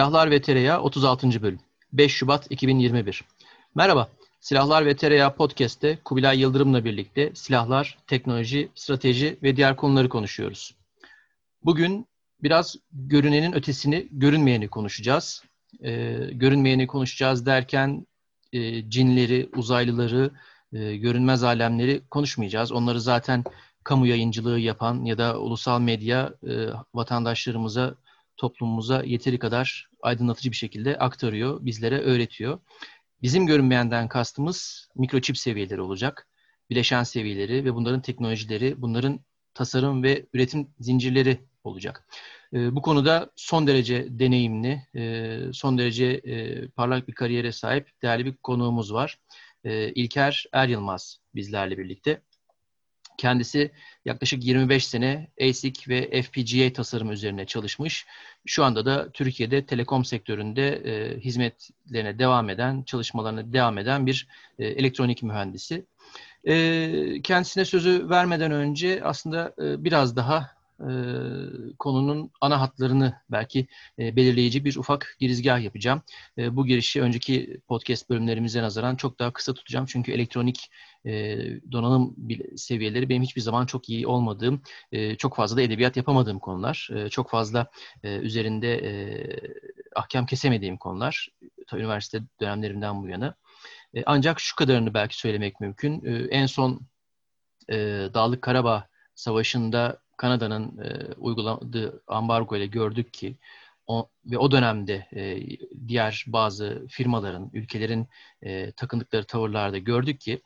Silahlar ve Tereyağı 36. Bölüm 5 Şubat 2021 Merhaba, Silahlar ve Tereyağı Podcast'te Kubilay Yıldırım'la birlikte silahlar, teknoloji, strateji ve diğer konuları konuşuyoruz. Bugün biraz görünenin ötesini, görünmeyeni konuşacağız. Ee, görünmeyeni konuşacağız derken e, cinleri, uzaylıları, e, görünmez alemleri konuşmayacağız. Onları zaten kamu yayıncılığı yapan ya da ulusal medya e, vatandaşlarımıza toplumumuza yeteri kadar aydınlatıcı bir şekilde aktarıyor, bizlere öğretiyor. Bizim görünmeyenden kastımız mikroçip seviyeleri olacak. Bileşen seviyeleri ve bunların teknolojileri, bunların tasarım ve üretim zincirleri olacak. E, bu konuda son derece deneyimli, e, son derece e, parlak bir kariyere sahip değerli bir konuğumuz var. E, İlker Er Yılmaz bizlerle birlikte. Kendisi yaklaşık 25 sene ASIC ve FPGA tasarım üzerine çalışmış. Şu anda da Türkiye'de telekom sektöründe e, hizmetlerine devam eden, çalışmalarına devam eden bir e, elektronik mühendisi. E, kendisine sözü vermeden önce aslında e, biraz daha e, konunun ana hatlarını belki e, belirleyici bir ufak girizgah yapacağım. E, bu girişi önceki podcast bölümlerimize nazaran çok daha kısa tutacağım. Çünkü elektronik e, donanım seviyeleri benim hiçbir zaman çok iyi olmadığım, e, çok fazla da edebiyat yapamadığım konular. E, çok fazla e, üzerinde e, ahkam kesemediğim konular. Üniversite dönemlerimden bu yana. E, ancak şu kadarını belki söylemek mümkün. E, en son e, Dağlık Karabağ Savaşı'nda Kanada'nın e, uyguladığı ambargo ile gördük ki o, ve o dönemde e, diğer bazı firmaların, ülkelerin e, takındıkları tavırlarda gördük ki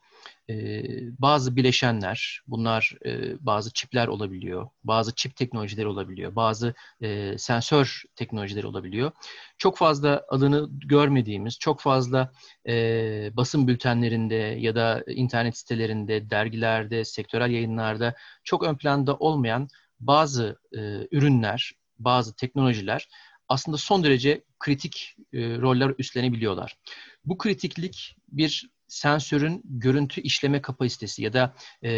e, bazı bileşenler, bunlar e, bazı çipler olabiliyor, bazı çip teknolojileri olabiliyor, bazı e, sensör teknolojileri olabiliyor. Çok fazla adını görmediğimiz, çok fazla e, basın bültenlerinde ya da internet sitelerinde, dergilerde, sektörel yayınlarda çok ön planda olmayan bazı e, ürünler, bazı teknolojiler aslında son derece kritik e, roller üstlenebiliyorlar. Bu kritiklik bir sensörün görüntü işleme kapasitesi ya da e,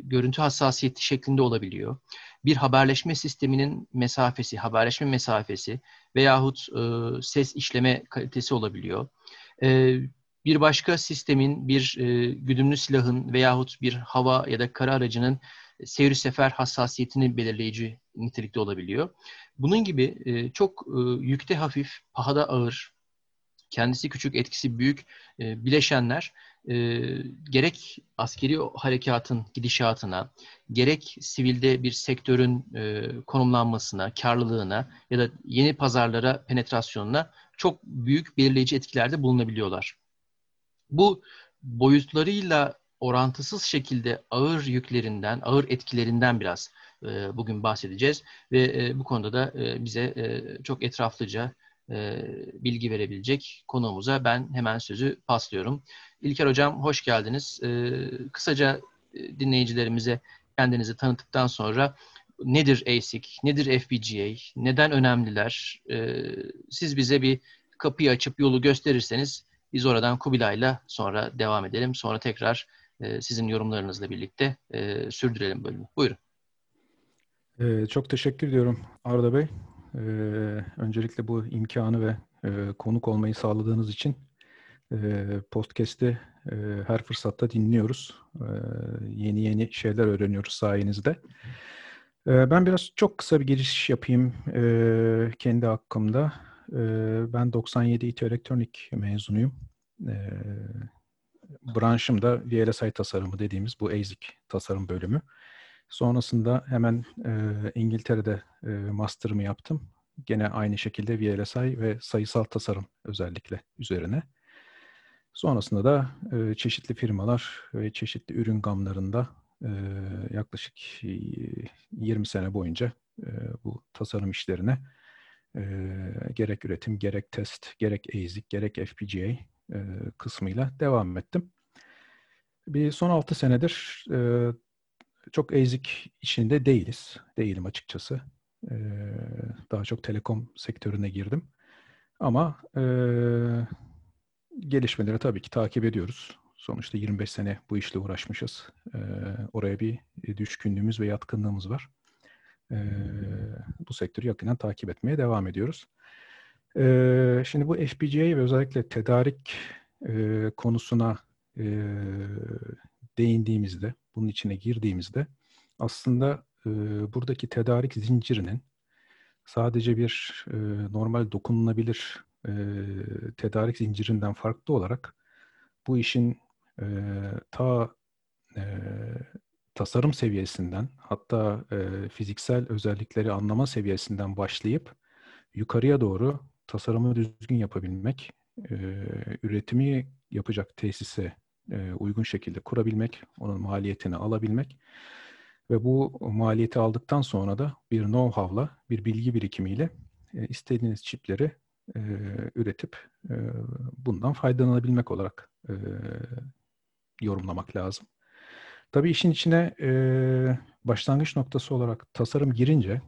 görüntü hassasiyeti şeklinde olabiliyor. Bir haberleşme sisteminin mesafesi, haberleşme mesafesi veyahut e, ses işleme kalitesi olabiliyor. E, bir başka sistemin, bir e, güdümlü silahın veyahut bir hava ya da kara aracının seyir sefer hassasiyetini belirleyici nitelikte olabiliyor. Bunun gibi e, çok e, yükte hafif, pahada ağır, kendisi küçük, etkisi büyük e, bileşenler e, gerek askeri harekatın gidişatına, gerek sivilde bir sektörün e, konumlanmasına, karlılığına ya da yeni pazarlara penetrasyonuna çok büyük belirleyici etkilerde bulunabiliyorlar. Bu boyutlarıyla orantısız şekilde ağır yüklerinden, ağır etkilerinden biraz e, bugün bahsedeceğiz ve e, bu konuda da e, bize çok etraflıca e, bilgi verebilecek konuğumuza ben hemen sözü paslıyorum. İlker Hocam hoş geldiniz. E, kısaca e, dinleyicilerimize kendinizi tanıttıktan sonra nedir ASIC, nedir FPGA, neden önemliler? Siz bize bir kapıyı açıp yolu gösterirseniz biz oradan Kubilay'la sonra devam edelim. Sonra tekrar sizin yorumlarınızla birlikte sürdürelim bölümü. Buyurun. Çok teşekkür ediyorum Arda Bey. Ee, öncelikle bu imkanı ve e, konuk olmayı sağladığınız için e, podcast'i e, her fırsatta dinliyoruz. E, yeni yeni şeyler öğreniyoruz sayenizde. E, ben biraz çok kısa bir giriş yapayım e, kendi hakkımda. E, ben 97 İTÜ Elektronik mezunuyum. E, branşım da VLSI tasarımı dediğimiz bu ASIC tasarım bölümü. Sonrasında hemen e, İngiltere'de e, master'ımı yaptım. Gene aynı şekilde VLSI ve sayısal tasarım özellikle üzerine. Sonrasında da e, çeşitli firmalar ve çeşitli ürün gamlarında e, yaklaşık 20 sene boyunca e, bu tasarım işlerine e, gerek üretim, gerek test, gerek ASIC, gerek FPGA e, kısmıyla devam ettim. Bir son 6 senedir e, çok ezik içinde değiliz. Değilim açıkçası. Ee, daha çok telekom sektörüne girdim. Ama e, gelişmeleri tabii ki takip ediyoruz. Sonuçta 25 sene bu işle uğraşmışız. Ee, oraya bir düşkünlüğümüz ve yatkınlığımız var. bu sektörü yakından takip etmeye devam ediyoruz. E, şimdi bu FPGA ve özellikle tedarik e, konusuna e, değindiğimizde, bunun içine girdiğimizde aslında e, buradaki tedarik zincirinin sadece bir e, normal dokunulabilir e, tedarik zincirinden farklı olarak bu işin e, ta e, tasarım seviyesinden hatta e, fiziksel özellikleri anlama seviyesinden başlayıp yukarıya doğru tasarımı düzgün yapabilmek, e, üretimi yapacak tesise e, uygun şekilde kurabilmek, onun maliyetini alabilmek ve bu maliyeti aldıktan sonra da bir know-how'la, bir bilgi birikimiyle e, istediğiniz çipleri e, üretip e, bundan faydalanabilmek olarak e, yorumlamak lazım. Tabii işin içine e, başlangıç noktası olarak tasarım girince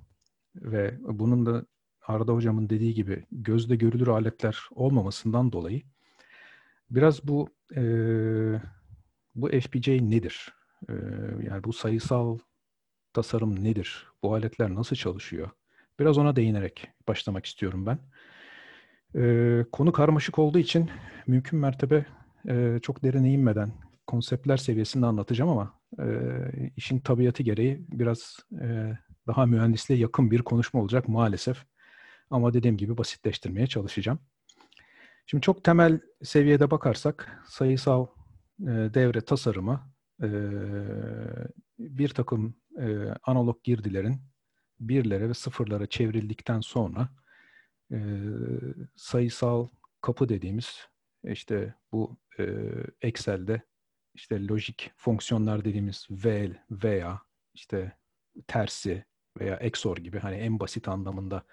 ve bunun da Arda Hocam'ın dediği gibi gözle görülür aletler olmamasından dolayı biraz bu e, bu FPGA nedir? E, yani bu sayısal tasarım nedir? Bu aletler nasıl çalışıyor? Biraz ona değinerek başlamak istiyorum ben. E, konu karmaşık olduğu için mümkün mertebe e, çok derine inmeden konseptler seviyesinde anlatacağım ama e, işin tabiatı gereği biraz e, daha mühendisliğe yakın bir konuşma olacak maalesef. Ama dediğim gibi basitleştirmeye çalışacağım. Şimdi çok temel seviyede bakarsak sayısal e, devre tasarımı e, bir takım e, analog girdilerin birlere ve sıfırlara çevrildikten sonra e, sayısal kapı dediğimiz işte bu e, Excel'de işte lojik fonksiyonlar dediğimiz vel veya işte tersi veya XOR gibi hani en basit anlamında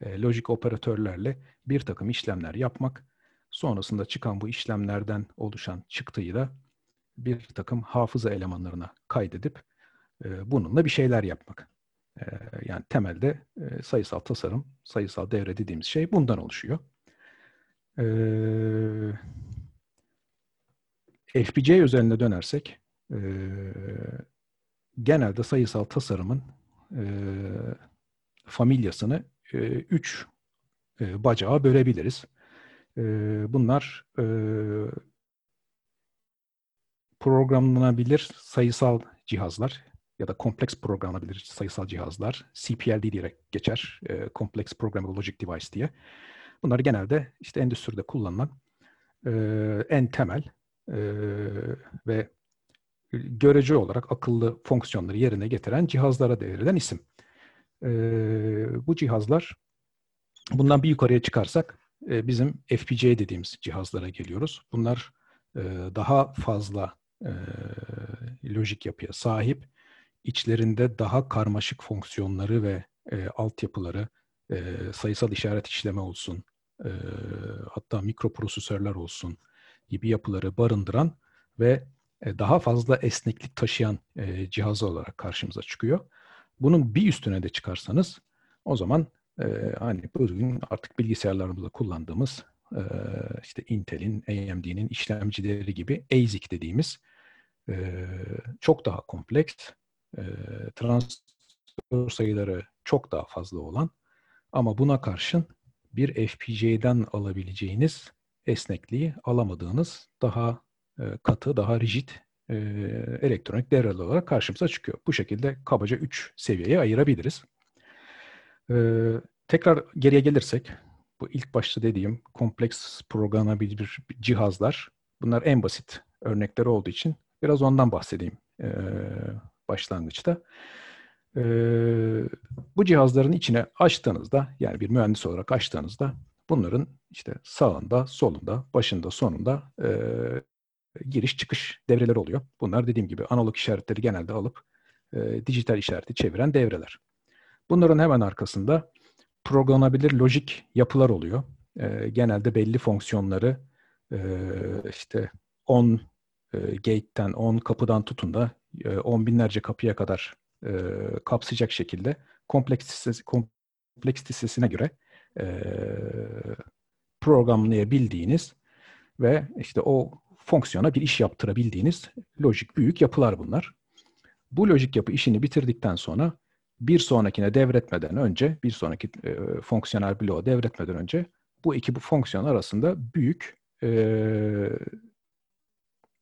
e, lojik operatörlerle bir takım işlemler yapmak. Sonrasında çıkan bu işlemlerden oluşan çıktıyı da bir takım hafıza elemanlarına kaydedip e, bununla bir şeyler yapmak. E, yani temelde e, sayısal tasarım, sayısal devre dediğimiz şey bundan oluşuyor. E, FPGA özelinde dönersek e, genelde sayısal tasarımın e, familyasını e, üç e, bacağa bölebiliriz. E, bunlar e, programlanabilir sayısal cihazlar ya da kompleks programlanabilir sayısal cihazlar. CPLD diyerek geçer. E, Complex Programmable Logic Device diye. Bunlar genelde işte endüstride kullanılan e, en temel e, ve görece olarak akıllı fonksiyonları yerine getiren cihazlara devrilen isim. E, bu cihazlar bundan bir yukarıya çıkarsak e, bizim FPGA dediğimiz cihazlara geliyoruz. Bunlar e, daha fazla e, lojik yapıya sahip, içlerinde daha karmaşık fonksiyonları ve e, altyapıları, e, sayısal işaret işleme olsun, e, hatta mikroprosesörler olsun gibi yapıları barındıran ve e, daha fazla esneklik taşıyan e, cihaz olarak karşımıza çıkıyor. Bunun bir üstüne de çıkarsanız o zaman e, hani bugün artık bilgisayarlarımızda kullandığımız e, işte Intel'in, AMD'nin işlemcileri gibi ASIC dediğimiz çok daha kompleks, e, transistör sayıları çok daha fazla olan ama buna karşın bir FPGA'den alabileceğiniz esnekliği alamadığınız daha katı, daha rigid elektronik devreler olarak karşımıza çıkıyor. Bu şekilde kabaca 3 seviyeye ayırabiliriz. Tekrar geriye gelirsek, bu ilk başta dediğim kompleks programlanabilir cihazlar, bunlar en basit örnekleri olduğu için biraz ondan bahsedeyim e, başlangıçta. E, bu cihazların içine açtığınızda, yani bir mühendis olarak açtığınızda bunların işte sağında, solunda, başında, sonunda e, giriş çıkış devreleri oluyor. Bunlar dediğim gibi analog işaretleri genelde alıp e, dijital işareti çeviren devreler. Bunların hemen arkasında programlanabilir lojik yapılar oluyor. E, genelde belli fonksiyonları e, işte on e, gate'ten, on kapıdan tutun da e, binlerce kapıya kadar e, kapsayacak şekilde kompleksitesi, kompleksitesine göre e, programlayabildiğiniz ve işte o fonksiyona bir iş yaptırabildiğiniz lojik büyük yapılar bunlar. Bu lojik yapı işini bitirdikten sonra bir sonrakine devretmeden önce, bir sonraki e, fonksiyonel bloğu devretmeden önce bu iki bu fonksiyon arasında büyük e,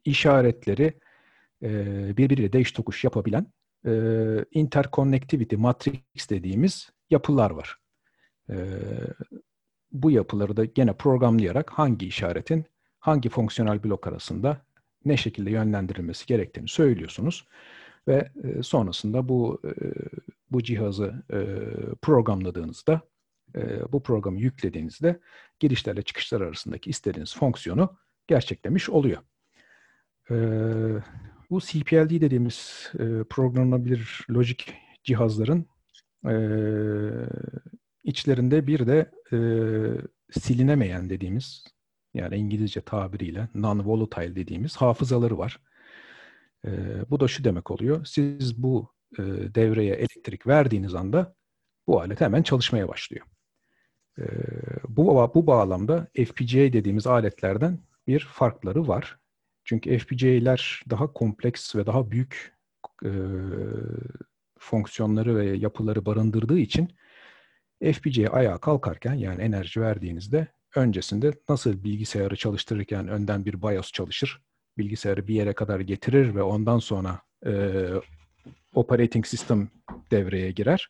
işaretleri e, birbiriyle değiş tokuş yapabilen e, interconnectivity matrix dediğimiz yapılar var. E, bu yapıları da gene programlayarak hangi işaretin hangi fonksiyonel blok arasında ne şekilde yönlendirilmesi gerektiğini söylüyorsunuz ve e, sonrasında bu e, bu cihazı e, programladığınızda e, bu programı yüklediğinizde girişlerle çıkışlar arasındaki istediğiniz fonksiyonu gerçeklemiş oluyor. E, bu CPLD dediğimiz e, programlanabilir lojik cihazların e, içlerinde bir de e, silinemeyen dediğimiz yani İngilizce tabiriyle non-volatile dediğimiz hafızaları var. E, bu da şu demek oluyor. Siz bu e, devreye elektrik verdiğiniz anda bu alet hemen çalışmaya başlıyor. E, bu, bu bağlamda FPGA dediğimiz aletlerden bir farkları var. Çünkü FPGA'ler daha kompleks ve daha büyük e, fonksiyonları ve yapıları barındırdığı için FPGA ayağa kalkarken yani enerji verdiğinizde öncesinde nasıl bilgisayarı çalıştırırken önden bir BIOS çalışır, bilgisayarı bir yere kadar getirir ve ondan sonra e, operating system devreye girer.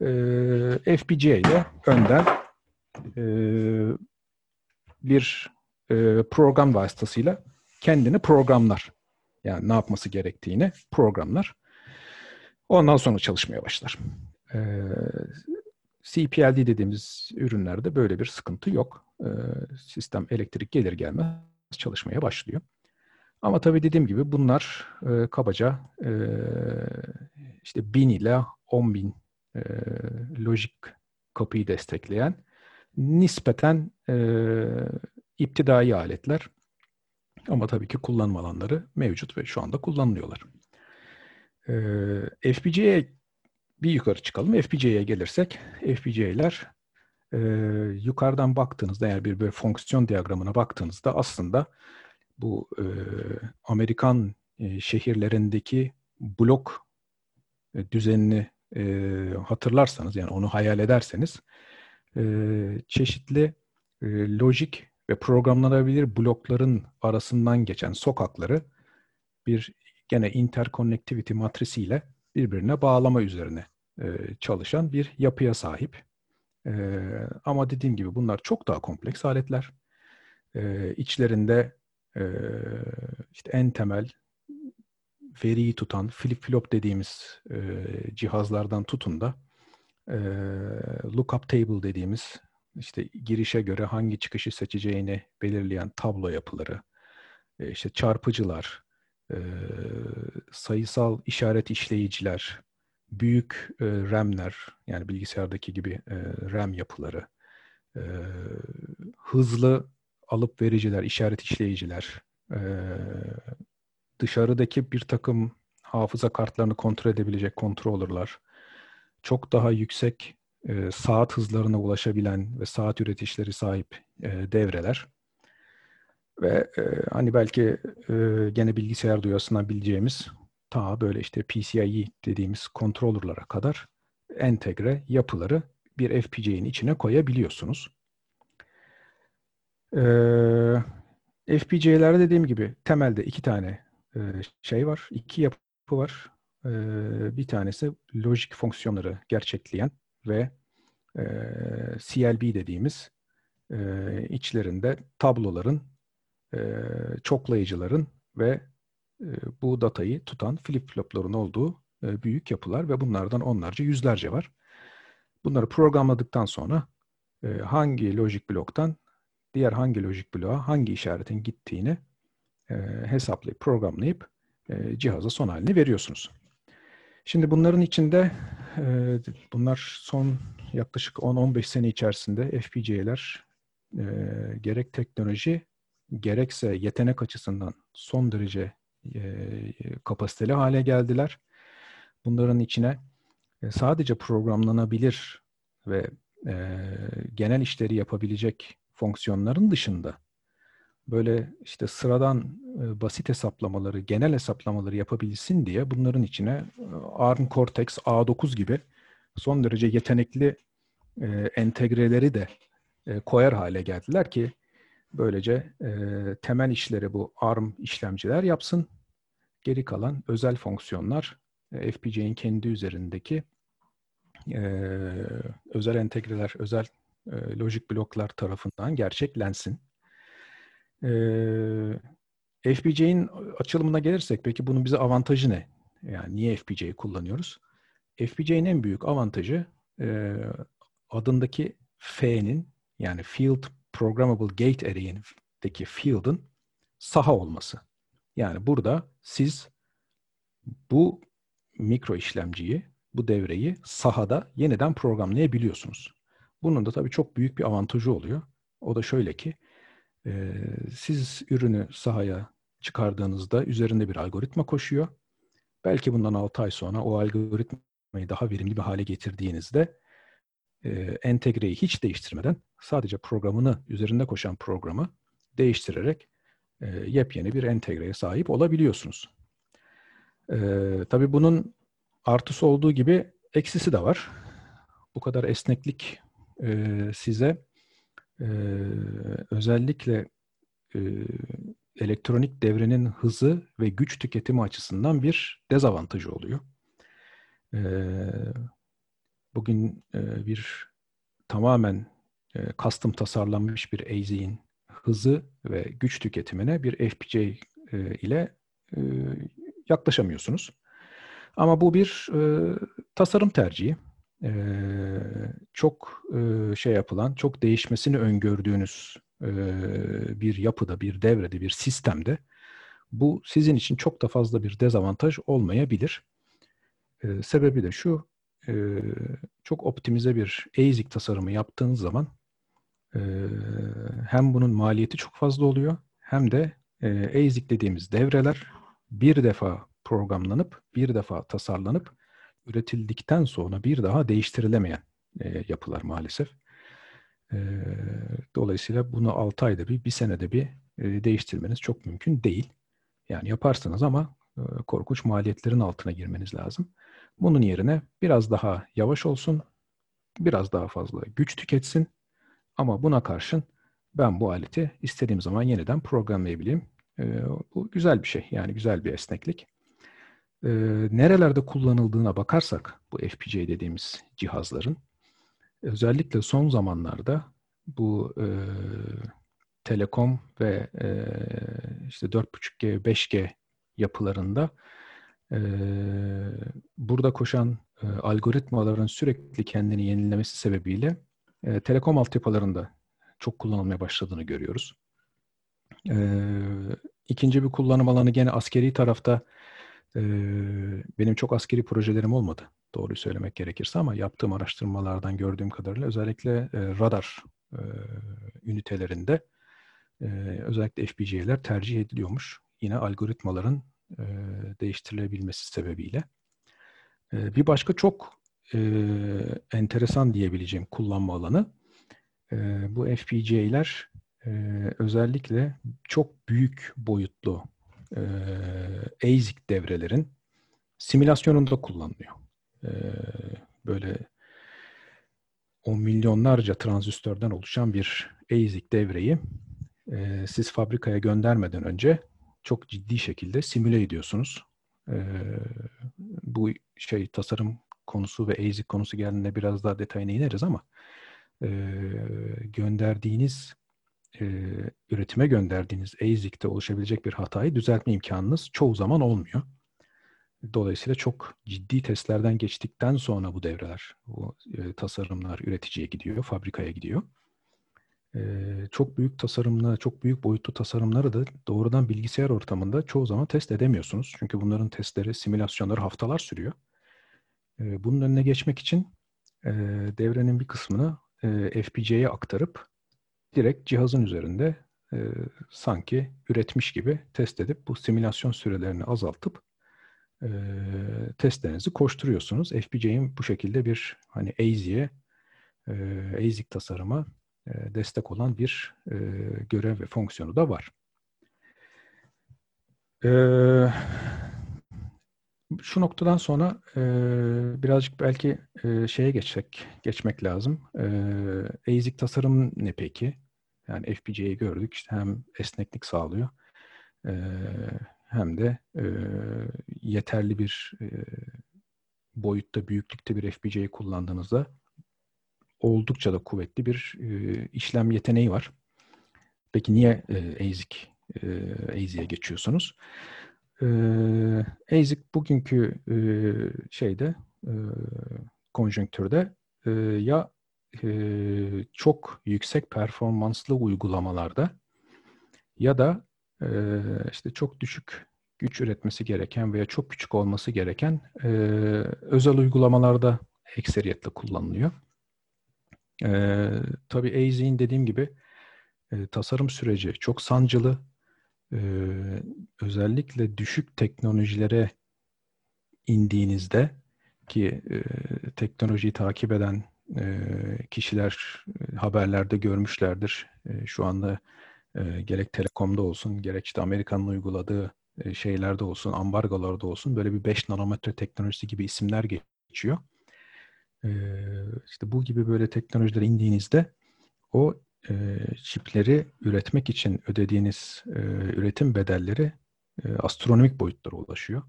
E, FPGA ile önden e, bir e, program vasıtasıyla kendini programlar. Yani ne yapması gerektiğini programlar. Ondan sonra çalışmaya başlar. Ee, CPLD dediğimiz ürünlerde böyle bir sıkıntı yok. Ee, sistem elektrik gelir gelmez çalışmaya başlıyor. Ama tabii dediğim gibi bunlar e, kabaca e, işte 1000 ile 10 bin e, lojik kapıyı destekleyen nispeten e, iptidai aletler. Ama tabii ki kullanım alanları mevcut ve şu anda kullanılıyorlar. Ee, FPGA'ye bir yukarı çıkalım. FPGA'ye gelirsek, FPGA'ler e, yukarıdan baktığınızda eğer bir böyle fonksiyon diyagramına baktığınızda aslında bu e, Amerikan e, şehirlerindeki blok e, düzenini e, hatırlarsanız yani onu hayal ederseniz e, çeşitli e, lojik ve programlanabilir blokların arasından geçen sokakları bir gene interconnectivity matrisiyle birbirine bağlama üzerine e, çalışan bir yapıya sahip. E, ama dediğim gibi bunlar çok daha kompleks aletler. E, içlerinde e, işte en temel veriyi tutan flip-flop dediğimiz e, cihazlardan tutun da e, lookup table dediğimiz işte girişe göre hangi çıkışı seçeceğini belirleyen tablo yapıları, e, işte çarpıcılar, sayısal işaret işleyiciler, büyük RAM'ler yani bilgisayardaki gibi RAM yapıları, hızlı alıp vericiler, işaret işleyiciler, dışarıdaki bir takım hafıza kartlarını kontrol edebilecek controller'lar, çok daha yüksek saat hızlarına ulaşabilen ve saat üretişleri sahip devreler ve hani belki gene bilgisayar duyasından bileceğimiz ta böyle işte PCIe dediğimiz controller'lara kadar entegre yapıları bir FPGA'nin içine koyabiliyorsunuz. Ee, FPGA'lerde dediğim gibi temelde iki tane e, şey var, iki yapı var. Ee, bir tanesi lojik fonksiyonları gerçekleyen ve e, CLB dediğimiz e, içlerinde tabloların, e, çoklayıcıların ve e, bu datayı tutan flip-flopların olduğu e, büyük yapılar ve bunlardan onlarca, yüzlerce var. Bunları programladıktan sonra e, hangi lojik bloktan diğer hangi lojik bloğa hangi işaretin gittiğini e, hesaplayıp programlayıp e, cihaza son halini veriyorsunuz. Şimdi bunların içinde e, bunlar son yaklaşık 10-15 sene içerisinde FPGA'ler e, gerek teknoloji gerekse yetenek açısından son derece e, kapasiteli hale geldiler. Bunların içine e, sadece programlanabilir ve e, genel işleri yapabilecek fonksiyonların dışında böyle işte sıradan e, basit hesaplamaları, genel hesaplamaları yapabilsin diye bunların içine e, ARM Cortex A9 gibi son derece yetenekli e, entegreleri de e, koyar hale geldiler ki böylece e, temel işleri bu ARM işlemciler yapsın. Geri kalan özel fonksiyonlar e, FPGA'nin kendi üzerindeki e, özel entegreler, özel e, lojik bloklar tarafından gerçeklensin. E, FPGA'nin açılımına gelirsek peki bunun bize avantajı ne? Yani niye FPGA'yı kullanıyoruz? FPGA'nin en büyük avantajı e, adındaki F'nin yani Field Programmable Gate Array'indeki field'ın saha olması. Yani burada siz bu mikro işlemciyi, bu devreyi sahada yeniden programlayabiliyorsunuz. Bunun da tabii çok büyük bir avantajı oluyor. O da şöyle ki e, siz ürünü sahaya çıkardığınızda üzerinde bir algoritma koşuyor. Belki bundan 6 ay sonra o algoritmayı daha verimli bir hale getirdiğinizde e, entegreyi hiç değiştirmeden sadece programını, üzerinde koşan programı değiştirerek e, yepyeni bir entegreye sahip olabiliyorsunuz. E, tabii bunun artısı olduğu gibi eksisi de var. Bu kadar esneklik e, size e, özellikle e, elektronik devrenin hızı ve güç tüketimi açısından bir dezavantajı oluyor. E, bugün e, bir tamamen e, custom tasarlanmış bir ASIC'in hızı ve güç tüketimine bir FPGA e, ile e, yaklaşamıyorsunuz. Ama bu bir e, tasarım tercihi. E, çok e, şey yapılan, çok değişmesini öngördüğünüz e, bir yapıda, bir devrede, bir sistemde bu sizin için çok da fazla bir dezavantaj olmayabilir. E, sebebi de şu, e, çok optimize bir ASIC tasarımı yaptığınız zaman e, hem bunun maliyeti çok fazla oluyor hem de e, ASIC dediğimiz devreler bir defa programlanıp, bir defa tasarlanıp üretildikten sonra bir daha değiştirilemeyen e, yapılar maalesef. E, dolayısıyla bunu 6 ayda bir, bir senede bir e, değiştirmeniz çok mümkün değil. Yani yaparsınız ama e, korkunç maliyetlerin altına girmeniz lazım. Bunun yerine biraz daha yavaş olsun, biraz daha fazla güç tüketsin ama buna karşın ben bu aleti istediğim zaman yeniden programlayabileyim. E, bu güzel bir şey yani güzel bir esneklik e, nerelerde kullanıldığına bakarsak bu FPGA dediğimiz cihazların özellikle son zamanlarda bu e, telekom ve e, işte 4.5G, 5G yapılarında e, burada koşan e, algoritmaların sürekli kendini yenilemesi sebebiyle e, telekom altyapılarında çok kullanılmaya başladığını görüyoruz. E, ikinci bir kullanım alanı gene askeri tarafta benim çok askeri projelerim olmadı. Doğruyu söylemek gerekirse ama yaptığım araştırmalardan gördüğüm kadarıyla özellikle radar ünitelerinde özellikle FPGA'ler tercih ediliyormuş. Yine algoritmaların değiştirilebilmesi sebebiyle. bir başka çok enteresan diyebileceğim kullanma alanı bu FPGA'ler özellikle çok büyük boyutlu e, ASIC devrelerin simülasyonunda kullanılıyor. E, böyle on milyonlarca transistörden oluşan bir ASIC devreyi e, siz fabrikaya göndermeden önce çok ciddi şekilde simüle ediyorsunuz. E, bu şey tasarım konusu ve ASIC konusu geldiğinde biraz daha detayına ineriz ama e, gönderdiğiniz e, üretime gönderdiğiniz ASIC'te oluşabilecek bir hatayı düzeltme imkanınız çoğu zaman olmuyor. Dolayısıyla çok ciddi testlerden geçtikten sonra bu devreler, bu e, tasarımlar üreticiye gidiyor, fabrikaya gidiyor. E, çok büyük tasarımlı, çok büyük boyutlu tasarımları da doğrudan bilgisayar ortamında çoğu zaman test edemiyorsunuz. Çünkü bunların testleri, simülasyonları haftalar sürüyor. E, bunun önüne geçmek için e, devrenin bir kısmını e, FPGA'ye aktarıp direkt cihazın üzerinde e, sanki üretmiş gibi test edip bu simülasyon sürelerini azaltıp e, testlerinizi koşturuyorsunuz. FPGA'nin bu şekilde bir hani ASIC'e e, ASIC tasarıma e, destek olan bir e, görev ve fonksiyonu da var. Ee, şu noktadan sonra e, birazcık belki e, şeye geçecek, geçmek lazım. E, ASIC tasarım ne peki? Yani FPGA'yı gördük. İşte hem esneklik sağlıyor e, hem de e, yeterli bir e, boyutta, büyüklükte bir FPGA kullandığınızda oldukça da kuvvetli bir e, işlem yeteneği var. Peki niye e, ASIC e, ASIC'e geçiyorsunuz? E, ASIC bugünkü e, şeyde e, konjonktürde e, ya çok yüksek performanslı uygulamalarda ya da e, işte çok düşük güç üretmesi gereken veya çok küçük olması gereken e, özel uygulamalarda ekseriyetle kullanılıyor. E, tabii AZ'in dediğim gibi e, tasarım süreci çok sancılı. E, özellikle düşük teknolojilere indiğinizde ki e, teknolojiyi takip eden kişiler haberlerde görmüşlerdir. Şu anda gerek Telekom'da olsun, gerek işte Amerika'nın uyguladığı şeylerde olsun, ambargolarda olsun böyle bir 5 nanometre teknolojisi gibi isimler geçiyor. E, işte bu gibi böyle teknolojilere indiğinizde o çipleri üretmek için ödediğiniz üretim bedelleri astronomik boyutlara ulaşıyor.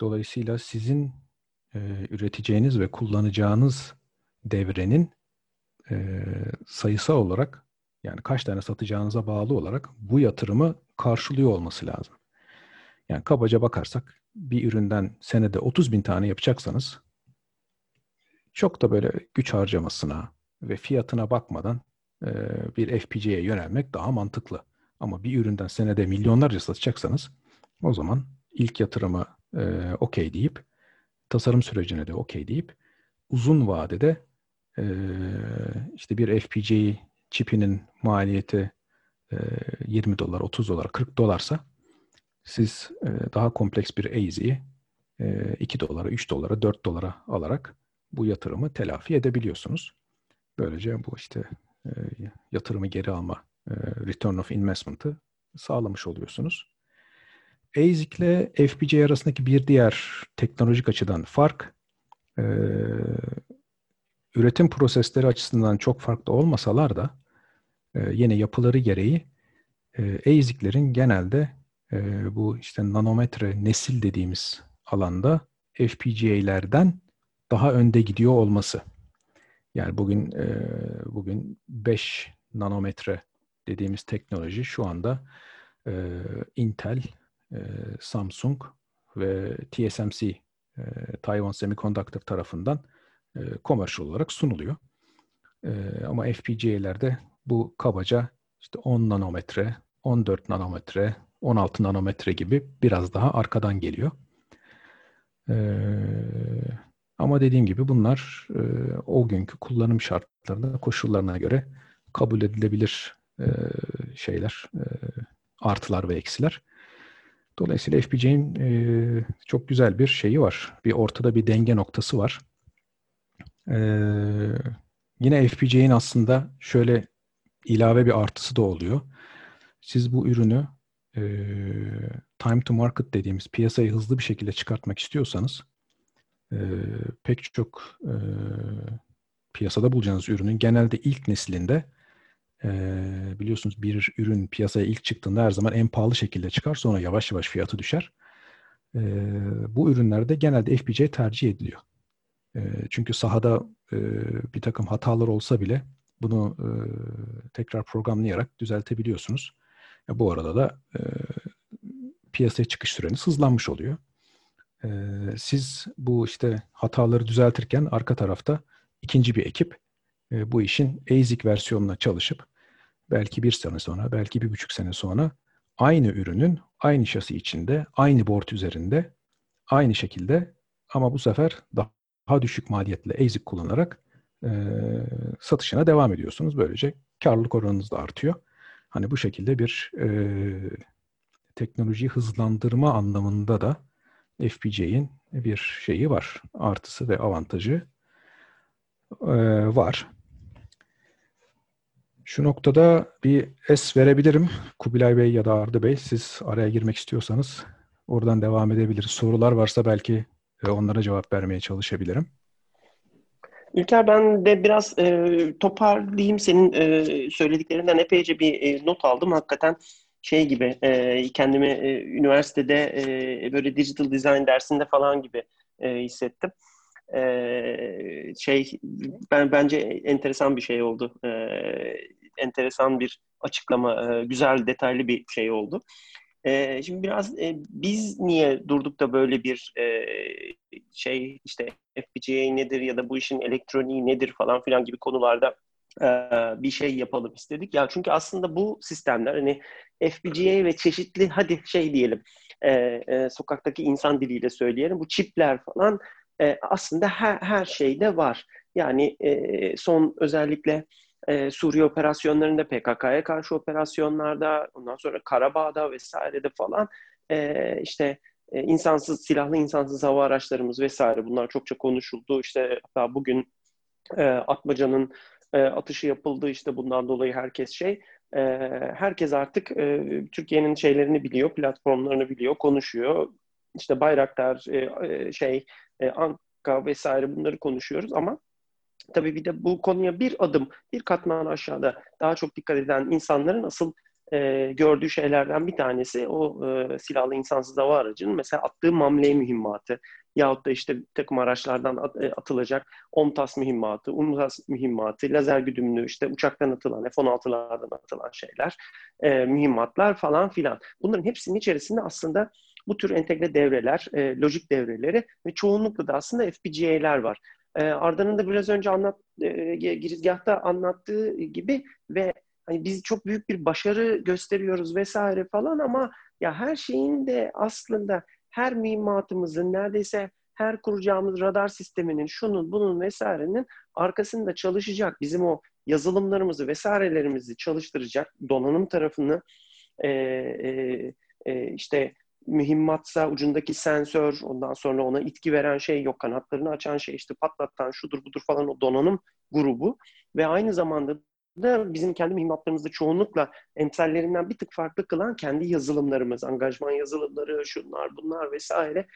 Dolayısıyla sizin üreteceğiniz ve kullanacağınız devrenin e, sayısal olarak yani kaç tane satacağınıza bağlı olarak bu yatırımı karşılıyor olması lazım. Yani kabaca bakarsak bir üründen senede 30 bin tane yapacaksanız çok da böyle güç harcamasına ve fiyatına bakmadan e, bir FPGA'ye yönelmek daha mantıklı. Ama bir üründen senede milyonlarca satacaksanız o zaman ilk yatırımı e, okey deyip tasarım sürecine de okey deyip uzun vadede işte bir FPGA çipinin maliyeti 20 dolar, 30 dolar, 40 dolarsa siz daha kompleks bir AZ'yi 2 dolara, 3 dolara, 4 dolara alarak bu yatırımı telafi edebiliyorsunuz. Böylece bu işte yatırımı geri alma, return of investment'ı sağlamış oluyorsunuz. ASIC ile FPGA arasındaki bir diğer teknolojik açıdan fark, üretim prosesleri açısından çok farklı olmasalar da yine yapıları gereği ASIC'lerin genelde bu işte nanometre nesil dediğimiz alanda FPGA'lerden daha önde gidiyor olması. Yani bugün bugün 5 nanometre dediğimiz teknoloji şu anda Intel, Samsung ve TSMC Taiwan Semiconductor tarafından commercial olarak sunuluyor. Ama FPGA'lerde bu kabaca işte 10 nanometre, 14 nanometre, 16 nanometre gibi biraz daha arkadan geliyor. ama dediğim gibi bunlar o günkü kullanım şartlarına, koşullarına göre kabul edilebilir şeyler, artılar ve eksiler. Dolayısıyla FPGA'nin e, çok güzel bir şeyi var. Bir ortada bir denge noktası var. E, yine FPGA'nin aslında şöyle ilave bir artısı da oluyor. Siz bu ürünü e, time to market dediğimiz piyasayı hızlı bir şekilde çıkartmak istiyorsanız e, pek çok e, piyasada bulacağınız ürünün genelde ilk neslinde e, biliyorsunuz bir ürün piyasaya ilk çıktığında her zaman en pahalı şekilde çıkar sonra yavaş yavaş fiyatı düşer. E, bu ürünlerde genelde FPGA tercih ediliyor. E, çünkü sahada e, bir takım hatalar olsa bile bunu e, tekrar programlayarak düzeltebiliyorsunuz. E, bu arada da piyasaya çıkış süreniz hızlanmış oluyor. Siz bu işte hataları düzeltirken arka tarafta ikinci bir ekip bu işin ASIC versiyonuna çalışıp belki bir sene sonra, belki bir buçuk sene sonra aynı ürünün aynı şasi içinde, aynı board üzerinde, aynı şekilde ama bu sefer daha düşük maliyetle ASIC kullanarak e, satışına devam ediyorsunuz. Böylece karlılık oranınız da artıyor. Hani bu şekilde bir e, teknolojiyi hızlandırma anlamında da FPGA'in bir şeyi var. Artısı ve avantajı e, var. Şu noktada bir es verebilirim. Kubilay Bey ya da Arda Bey siz araya girmek istiyorsanız oradan devam edebiliriz. Sorular varsa belki e, onlara cevap vermeye çalışabilirim. İlker ben de biraz e, toparlayayım senin e, söylediklerinden epeyce bir e, not aldım. Hakikaten şey gibi e, kendimi e, üniversitede e, böyle digital design dersinde falan gibi e, hissettim. E, şey ben bence enteresan bir şey oldu. E, enteresan bir açıklama, e, güzel detaylı bir şey oldu. E, şimdi biraz e, biz niye durduk da böyle bir e, şey işte FPGA nedir ya da bu işin elektroniği nedir falan filan gibi konularda e, bir şey yapalım istedik. Ya çünkü aslında bu sistemler hani FPGA ve çeşitli hadi şey diyelim e, e, sokaktaki insan diliyle söyleyelim bu çipler falan e, aslında her, her şeyde var. Yani e, son özellikle e, Suriye operasyonlarında, PKK'ya karşı operasyonlarda, ondan sonra Karabağ'da vesairede falan e, işte e, insansız, silahlı insansız hava araçlarımız vesaire bunlar çokça konuşuldu. İşte hatta bugün e, Atmaca'nın e, atışı yapıldı işte bundan dolayı herkes şey e, herkes artık e, Türkiye'nin şeylerini biliyor, platformlarını biliyor, konuşuyor. İşte Bayraktar, e, e, şey, e, Anka vesaire bunları konuşuyoruz ama tabii bir de bu konuya bir adım, bir katman aşağıda daha çok dikkat eden insanların asıl e, gördüğü şeylerden bir tanesi o e, silahlı insansız hava aracının mesela attığı mamle mühimmatı yahut da işte bir takım araçlardan at, e, atılacak OMTAS mühimmatı, UMTAS mühimmatı, lazer güdümlü işte uçaktan atılan, F-16'lardan atılan şeyler, e, mühimmatlar falan filan. Bunların hepsinin içerisinde aslında bu tür entegre devreler, e, lojik devreleri ve çoğunlukla da aslında FPGA'ler var. E, Arda'nın da biraz önce anlat, e, girizgahta anlattığı gibi ve hani biz çok büyük bir başarı gösteriyoruz vesaire falan ama ya her şeyin de aslında her mimatımızın neredeyse her kuracağımız radar sisteminin şunun bunun vesairenin arkasında çalışacak bizim o yazılımlarımızı vesairelerimizi çalıştıracak donanım tarafını e, e, e, işte mühimmatsa ucundaki sensör, ondan sonra ona itki veren şey yok, kanatlarını açan şey işte patlatan şudur budur falan o donanım grubu ve aynı zamanda da bizim kendi mühimmatlarımızda çoğunlukla emsallerinden bir tık farklı kılan kendi yazılımlarımız, angajman yazılımları, şunlar bunlar vesaire,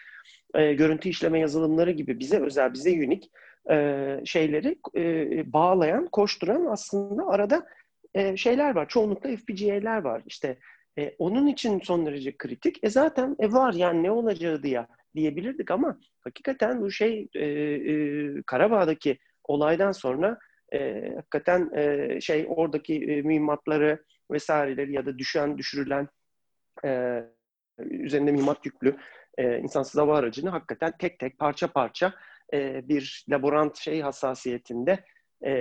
e, görüntü işleme yazılımları gibi bize özel, bize unik e, şeyleri e, bağlayan, koşturan aslında arada e, şeyler var. Çoğunlukla FPGA'ler var. İşte e, onun için son derece kritik. E zaten e var yani ne olacağı diye diyebilirdik ama hakikaten bu şey e, e, Karabağ'daki olaydan sonra e, hakikaten e, şey oradaki e, mühimmatları vesaireleri ya da düşen düşürülen e, üzerinde mühimmat yüklü e, insansız hava aracını hakikaten tek tek parça parça e, bir laborant şey hassasiyetinde e,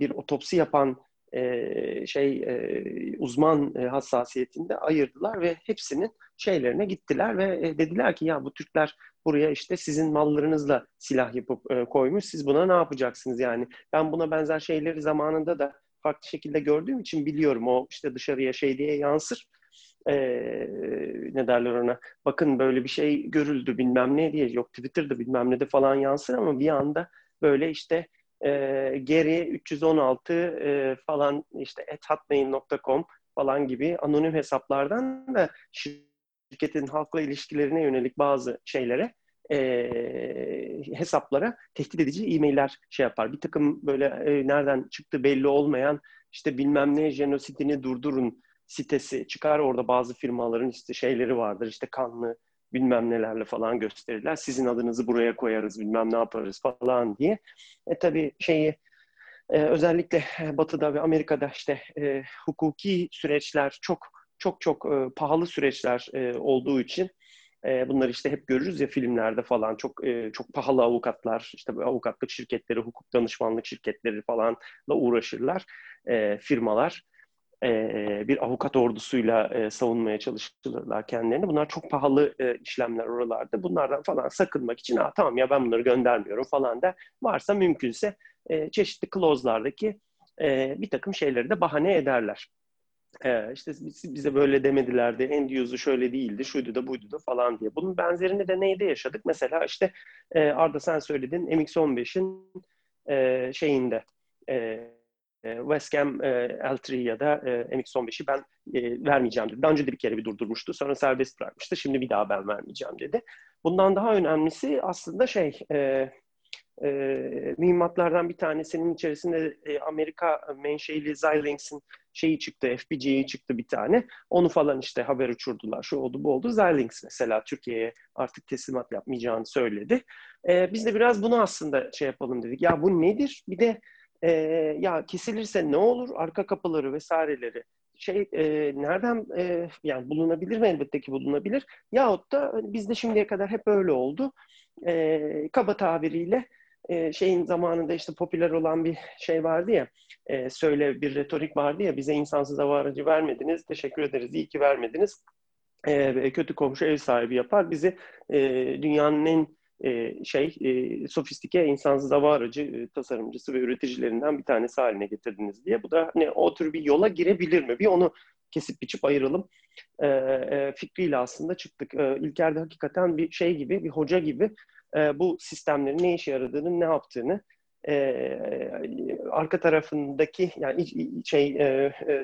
bir otopsi yapan e, şey e, uzman e, hassasiyetinde ayırdılar ve hepsinin şeylerine gittiler ve dediler ki ya bu Türkler buraya işte sizin mallarınızla silah yapıp koymuş. Siz buna ne yapacaksınız yani? Ben buna benzer şeyleri zamanında da farklı şekilde gördüğüm için biliyorum. O işte dışarıya şey diye yansır. E, ne derler ona? Bakın böyle bir şey görüldü bilmem ne diye. Yok Twitter'da bilmem ne de falan yansır ama bir anda böyle işte e, geri 316 e, falan işte ethatmail.com falan gibi anonim hesaplardan da şirketin halkla ilişkilerine yönelik bazı şeylere e, hesaplara tehdit edici e-mailler şey yapar. Bir takım böyle e, nereden çıktı belli olmayan işte bilmem ne jenosidini durdurun sitesi çıkar. Orada bazı firmaların işte şeyleri vardır. işte kanlı bilmem nelerle falan gösterirler. Sizin adınızı buraya koyarız bilmem ne yaparız falan diye. E tabii şeyi e, özellikle Batı'da ve Amerika'da işte e, hukuki süreçler çok çok çok e, pahalı süreçler e, olduğu için e, bunları işte hep görürüz ya filmlerde falan çok e, çok pahalı avukatlar işte avukatlık şirketleri, hukuk danışmanlık şirketleri falanla uğraşırlar e, firmalar e, bir avukat ordusuyla savunmaya çalışırlar kendilerini. Bunlar çok pahalı işlemler oralarda. Bunlardan falan sakınmak için ha tamam ya ben bunları göndermiyorum falan da varsa mümkünse çeşitli klozlardaki bir takım şeyleri de bahane ederler. İşte bize böyle demedilerdi, end use'u şöyle değildi, şuydu da buydu da falan diye. Bunun benzerini de neyde yaşadık? Mesela işte Arda sen söyledin MX-15'in e, şeyinde, West Ham L3 ya da MX-15'i ben vermeyeceğim dedi. Daha önce de bir kere bir durdurmuştu. Sonra serbest bırakmıştı. Şimdi bir daha ben vermeyeceğim dedi. Bundan daha önemlisi aslında şey e, mühimmatlardan bir tanesinin içerisinde e, Amerika menşeili Xilinx'in şeyi çıktı, FPGA'yı çıktı bir tane. Onu falan işte haber uçurdular. Şu oldu bu oldu. Xilinx mesela Türkiye'ye artık teslimat yapmayacağını söyledi. E, biz de biraz bunu aslında şey yapalım dedik. Ya bu nedir? Bir de e, ya kesilirse ne olur? Arka kapıları vesaireleri şey e, nereden e, yani bulunabilir mi? Elbette ki bulunabilir. Yahut da hani bizde şimdiye kadar hep öyle oldu. E, kaba tabiriyle e, şeyin zamanında işte popüler olan bir şey vardı ya e, söyle bir retorik vardı ya bize insansız hava aracı vermediniz teşekkür ederiz iyi ki vermediniz e, kötü komşu ev sahibi yapar bizi e, dünyanın en e, şey e, sofistike insansız hava aracı e, tasarımcısı ve üreticilerinden bir tanesi haline getirdiniz diye bu da hani o tür bir yola girebilir mi bir onu kesip biçip ayıralım e, e, fikriyle aslında çıktık. E, İlker de hakikaten bir şey gibi, bir hoca gibi bu sistemlerin ne işe yaradığını, ne yaptığını arka tarafındaki yani şey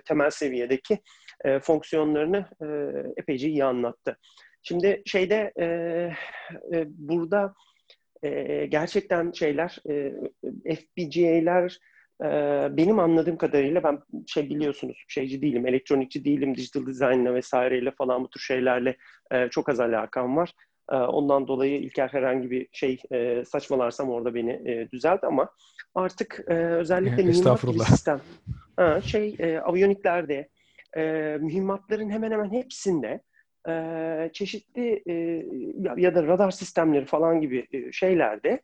temel seviyedeki fonksiyonlarını epeyce iyi anlattı. Şimdi şeyde e, e, burada e, gerçekten şeyler e, FPGA'ler e, benim anladığım kadarıyla ben şey biliyorsunuz şeyci değilim, elektronikçi değilim, digital design'la vesaireyle falan bu tür şeylerle e, çok az alakam var. Ee, ondan dolayı İlker herhangi bir şey e, saçmalarsam orada beni e, düzelt ama artık e, özellikle mühimmat gibi sistem ha, şey aviyoniklerde mühimmatların hemen hemen hepsinde çeşitli ya da radar sistemleri falan gibi şeylerde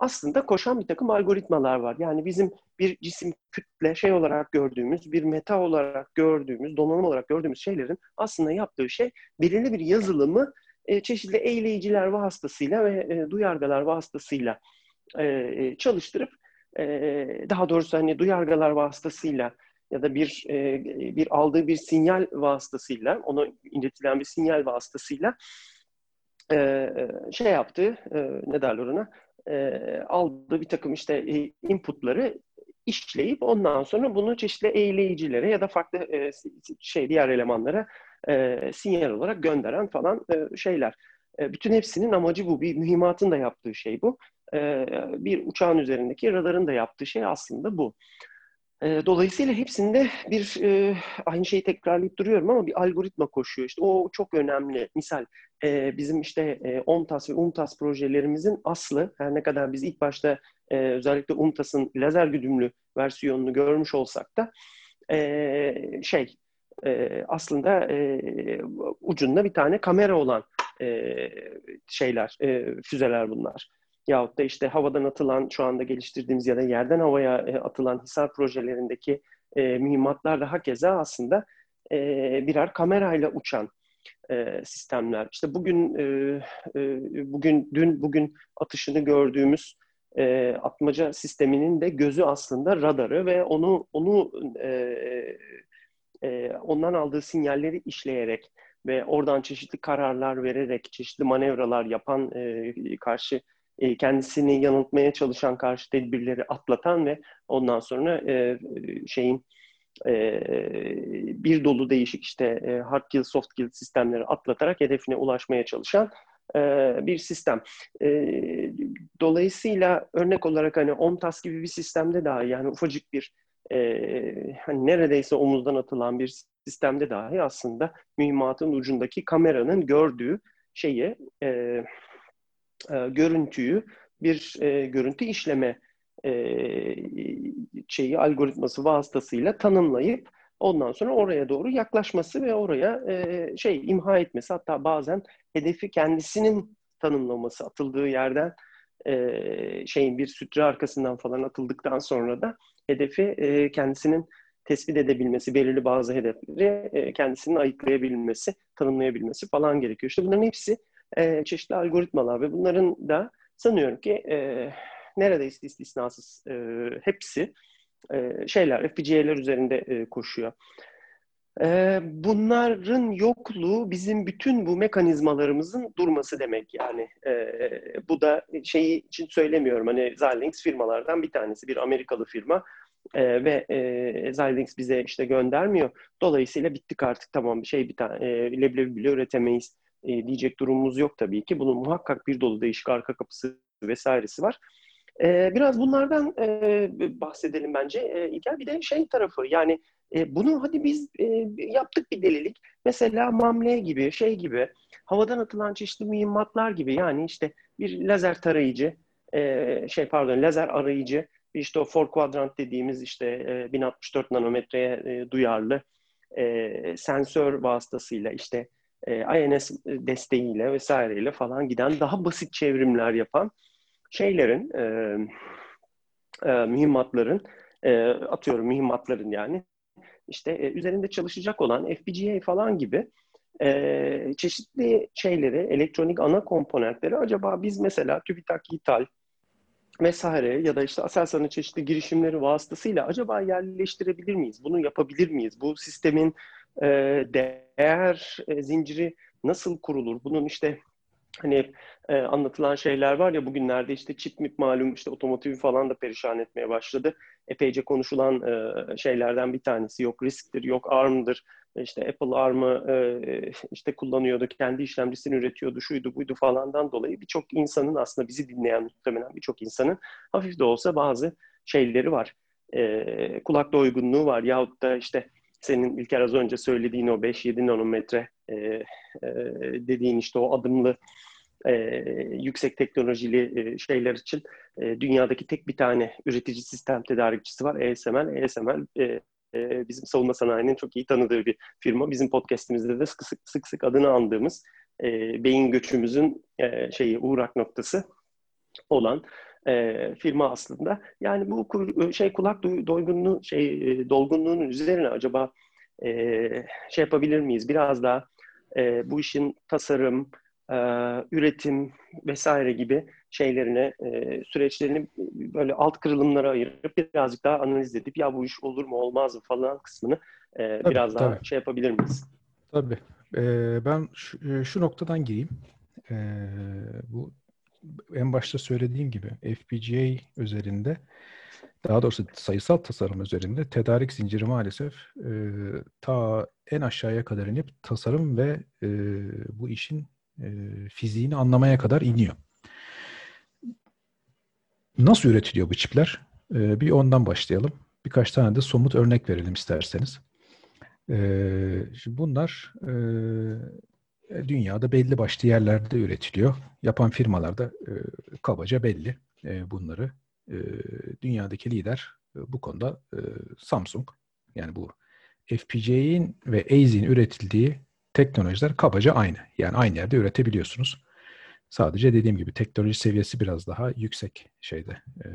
aslında koşan bir takım algoritmalar var. Yani bizim bir cisim kütle şey olarak gördüğümüz, bir meta olarak gördüğümüz, donanım olarak gördüğümüz şeylerin aslında yaptığı şey belirli bir yazılımı e, çeşitli eyleyiciler vasıtasıyla ve e, duyargalar vasıtasıyla e, e, çalıştırıp e, daha doğrusu hani duyargalar vasıtasıyla ya da bir e, bir aldığı bir sinyal vasıtasıyla ona iletilen bir sinyal vasıtasıyla e, e şey yaptığı e, ne derler ona e, aldığı bir takım işte e, inputları işleyip ondan sonra bunu çeşitli eyleyicilere ya da farklı e, şey diğer elemanlara e, sinyal olarak gönderen falan e, şeyler. E, bütün hepsinin amacı bu. Bir mühimmatın da yaptığı şey bu. E, bir uçağın üzerindeki radarın da yaptığı şey aslında bu. Dolayısıyla hepsinde bir e, aynı şeyi tekrarlayıp duruyorum ama bir algoritma koşuyor. İşte o çok önemli. Misal e, bizim işte e, OMTAS ve UMTAS projelerimizin aslı her ne kadar biz ilk başta e, özellikle UMTAS'ın lazer güdümlü versiyonunu görmüş olsak da e, şey e, aslında e, ucunda bir tane kamera olan e, şeyler, e, füzeler bunlar. Yahut da işte havadan atılan, şu anda geliştirdiğimiz ya da yerden havaya e, atılan Hisar projelerindeki e, mühimmatlar da hakeza aslında e, birer kamerayla uçan e, sistemler. İşte bugün, e, e, bugün, dün, bugün atışını gördüğümüz e, atmaca sisteminin de gözü aslında radarı ve onu onu e, e, ondan aldığı sinyalleri işleyerek ve oradan çeşitli kararlar vererek, çeşitli manevralar yapan, e, karşı e, kendisini yanıltmaya çalışan karşı tedbirleri atlatan ve ondan sonra e, şeyin e, bir dolu değişik işte e, hard kill, soft kill sistemleri atlatarak hedefine ulaşmaya çalışan e, bir sistem. E, dolayısıyla örnek olarak hani OMTAS gibi bir sistemde daha yani ufacık bir e, hani neredeyse omuzdan atılan bir sistemde dahi aslında mühimmatın ucundaki kameranın gördüğü şeyi, e, e, görüntüyü bir e, görüntü işleme e, şeyi algoritması vasıtasıyla tanımlayıp ondan sonra oraya doğru yaklaşması ve oraya e, şey imha etmesi hatta bazen hedefi kendisinin tanımlaması atıldığı yerden e, şeyin bir sütre arkasından falan atıldıktan sonra da hedefi e, kendisinin tespit edebilmesi, belirli bazı hedefleri e, kendisinin ayıklayabilmesi, tanımlayabilmesi falan gerekiyor. İşte bunların hepsi e, çeşitli algoritmalar ve bunların da sanıyorum ki e, neredeyse istisnasız e, hepsi e, şeyler, FPGA'ler üzerinde e, koşuyor. E, bunların yokluğu bizim bütün bu mekanizmalarımızın durması demek yani. E, bu da şeyi için söylemiyorum. Hani Xilinx firmalardan bir tanesi, bir Amerikalı firma e, ve e, Xilinx bize işte göndermiyor. Dolayısıyla bittik artık tamam şey bir tane e, leblebi bile üretemeyiz e, diyecek durumumuz yok tabii ki. Bunun muhakkak bir dolu değişik arka kapısı vesairesi var. E, biraz bunlardan e, bahsedelim bence. E, İlker bir de şey tarafı yani e, bunu hadi biz e, yaptık bir delilik. Mesela mamle gibi, şey gibi, havadan atılan çeşitli mühimmatlar gibi yani işte bir lazer tarayıcı, e, şey pardon lazer arayıcı, işte o four quadrant dediğimiz işte e, 1064 nanometreye e, duyarlı e, sensör vasıtasıyla işte e, INS desteğiyle vesaireyle falan giden daha basit çevrimler yapan şeylerin e, e, mühimmatların e, atıyorum mühimmatların yani işte e, üzerinde çalışacak olan FPGA falan gibi e, çeşitli şeyleri, elektronik ana komponentleri acaba biz mesela TÜBİTAK, İTAL vesaire ya da işte Aselsan'ın çeşitli girişimleri vasıtasıyla acaba yerleştirebilir miyiz? Bunu yapabilir miyiz? Bu sistemin e, değer e, zinciri nasıl kurulur? Bunun işte hani e, anlatılan şeyler var ya bugünlerde işte çip mip malum işte otomotiv falan da perişan etmeye başladı. Epeyce konuşulan e, şeylerden bir tanesi yok risktir, yok ARM'dır. İşte Apple ARM'ı e, işte kullanıyordu, kendi işlemcisini üretiyordu, şuydu buydu falandan dolayı birçok insanın aslında bizi dinleyen muhtemelen birçok insanın hafif de olsa bazı şeyleri var. E, kulak doygunluğu var yahut da işte senin İlker az önce söylediğin o 5-7 nanometre e, e, dediğin işte o adımlı e, yüksek teknolojili e, şeyler için e, dünyadaki tek bir tane üretici sistem tedarikçisi var ASML. ASML e, e, bizim savunma sanayinin çok iyi tanıdığı bir firma. Bizim podcastimizde de sık sık sık, sık adını andığımız e, beyin göçümüzün e, şeyi uğrak noktası olan e, firma aslında. Yani bu şey kulak doygunluğu şey e, dolgunluğunun üzerine acaba e, şey yapabilir miyiz? Biraz daha e, bu işin tasarım, e, üretim vesaire gibi şeylerine, e, süreçlerini böyle alt kırılımlara ayırıp birazcık daha analiz edip ya bu iş olur mu olmaz mı falan kısmını e, tabii, biraz daha şey yapabilir miyiz? Tabii. Ee, ben şu, şu noktadan gireyim. Ee, bu en başta söylediğim gibi FPGA üzerinde daha doğrusu sayısal tasarım üzerinde tedarik zinciri maalesef e, ta en aşağıya kadar inip tasarım ve e, bu işin e, fiziğini anlamaya kadar iniyor. Nasıl üretiliyor bu çipler? E, bir ondan başlayalım. Birkaç tane de somut örnek verelim isterseniz. E, şimdi bunlar e, dünyada belli başlı yerlerde üretiliyor. Yapan firmalar da e, kabaca belli e, bunları. E, dünyadaki lider e, bu konuda e, Samsung. Yani bu FPGA'in ve ASIC'in üretildiği teknolojiler kabaca aynı. Yani aynı yerde üretebiliyorsunuz. Sadece dediğim gibi teknoloji seviyesi biraz daha yüksek şeyde e,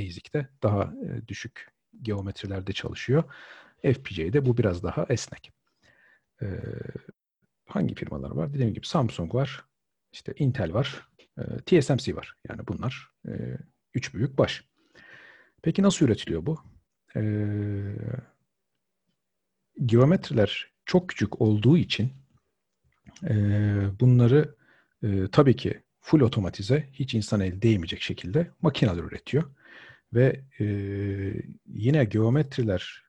ASIC'te daha e, düşük geometrilerde çalışıyor. FPGA'de bu biraz daha esnek. E, hangi firmalar var? Dediğim gibi Samsung var, işte Intel var, e, TSMC var. Yani bunlar e, üç büyük baş. Peki nasıl üretiliyor bu? E, geometriler çok küçük olduğu için bunları tabii ki full otomatize, hiç insan el değmeyecek şekilde makineler üretiyor. Ve e, yine geometriler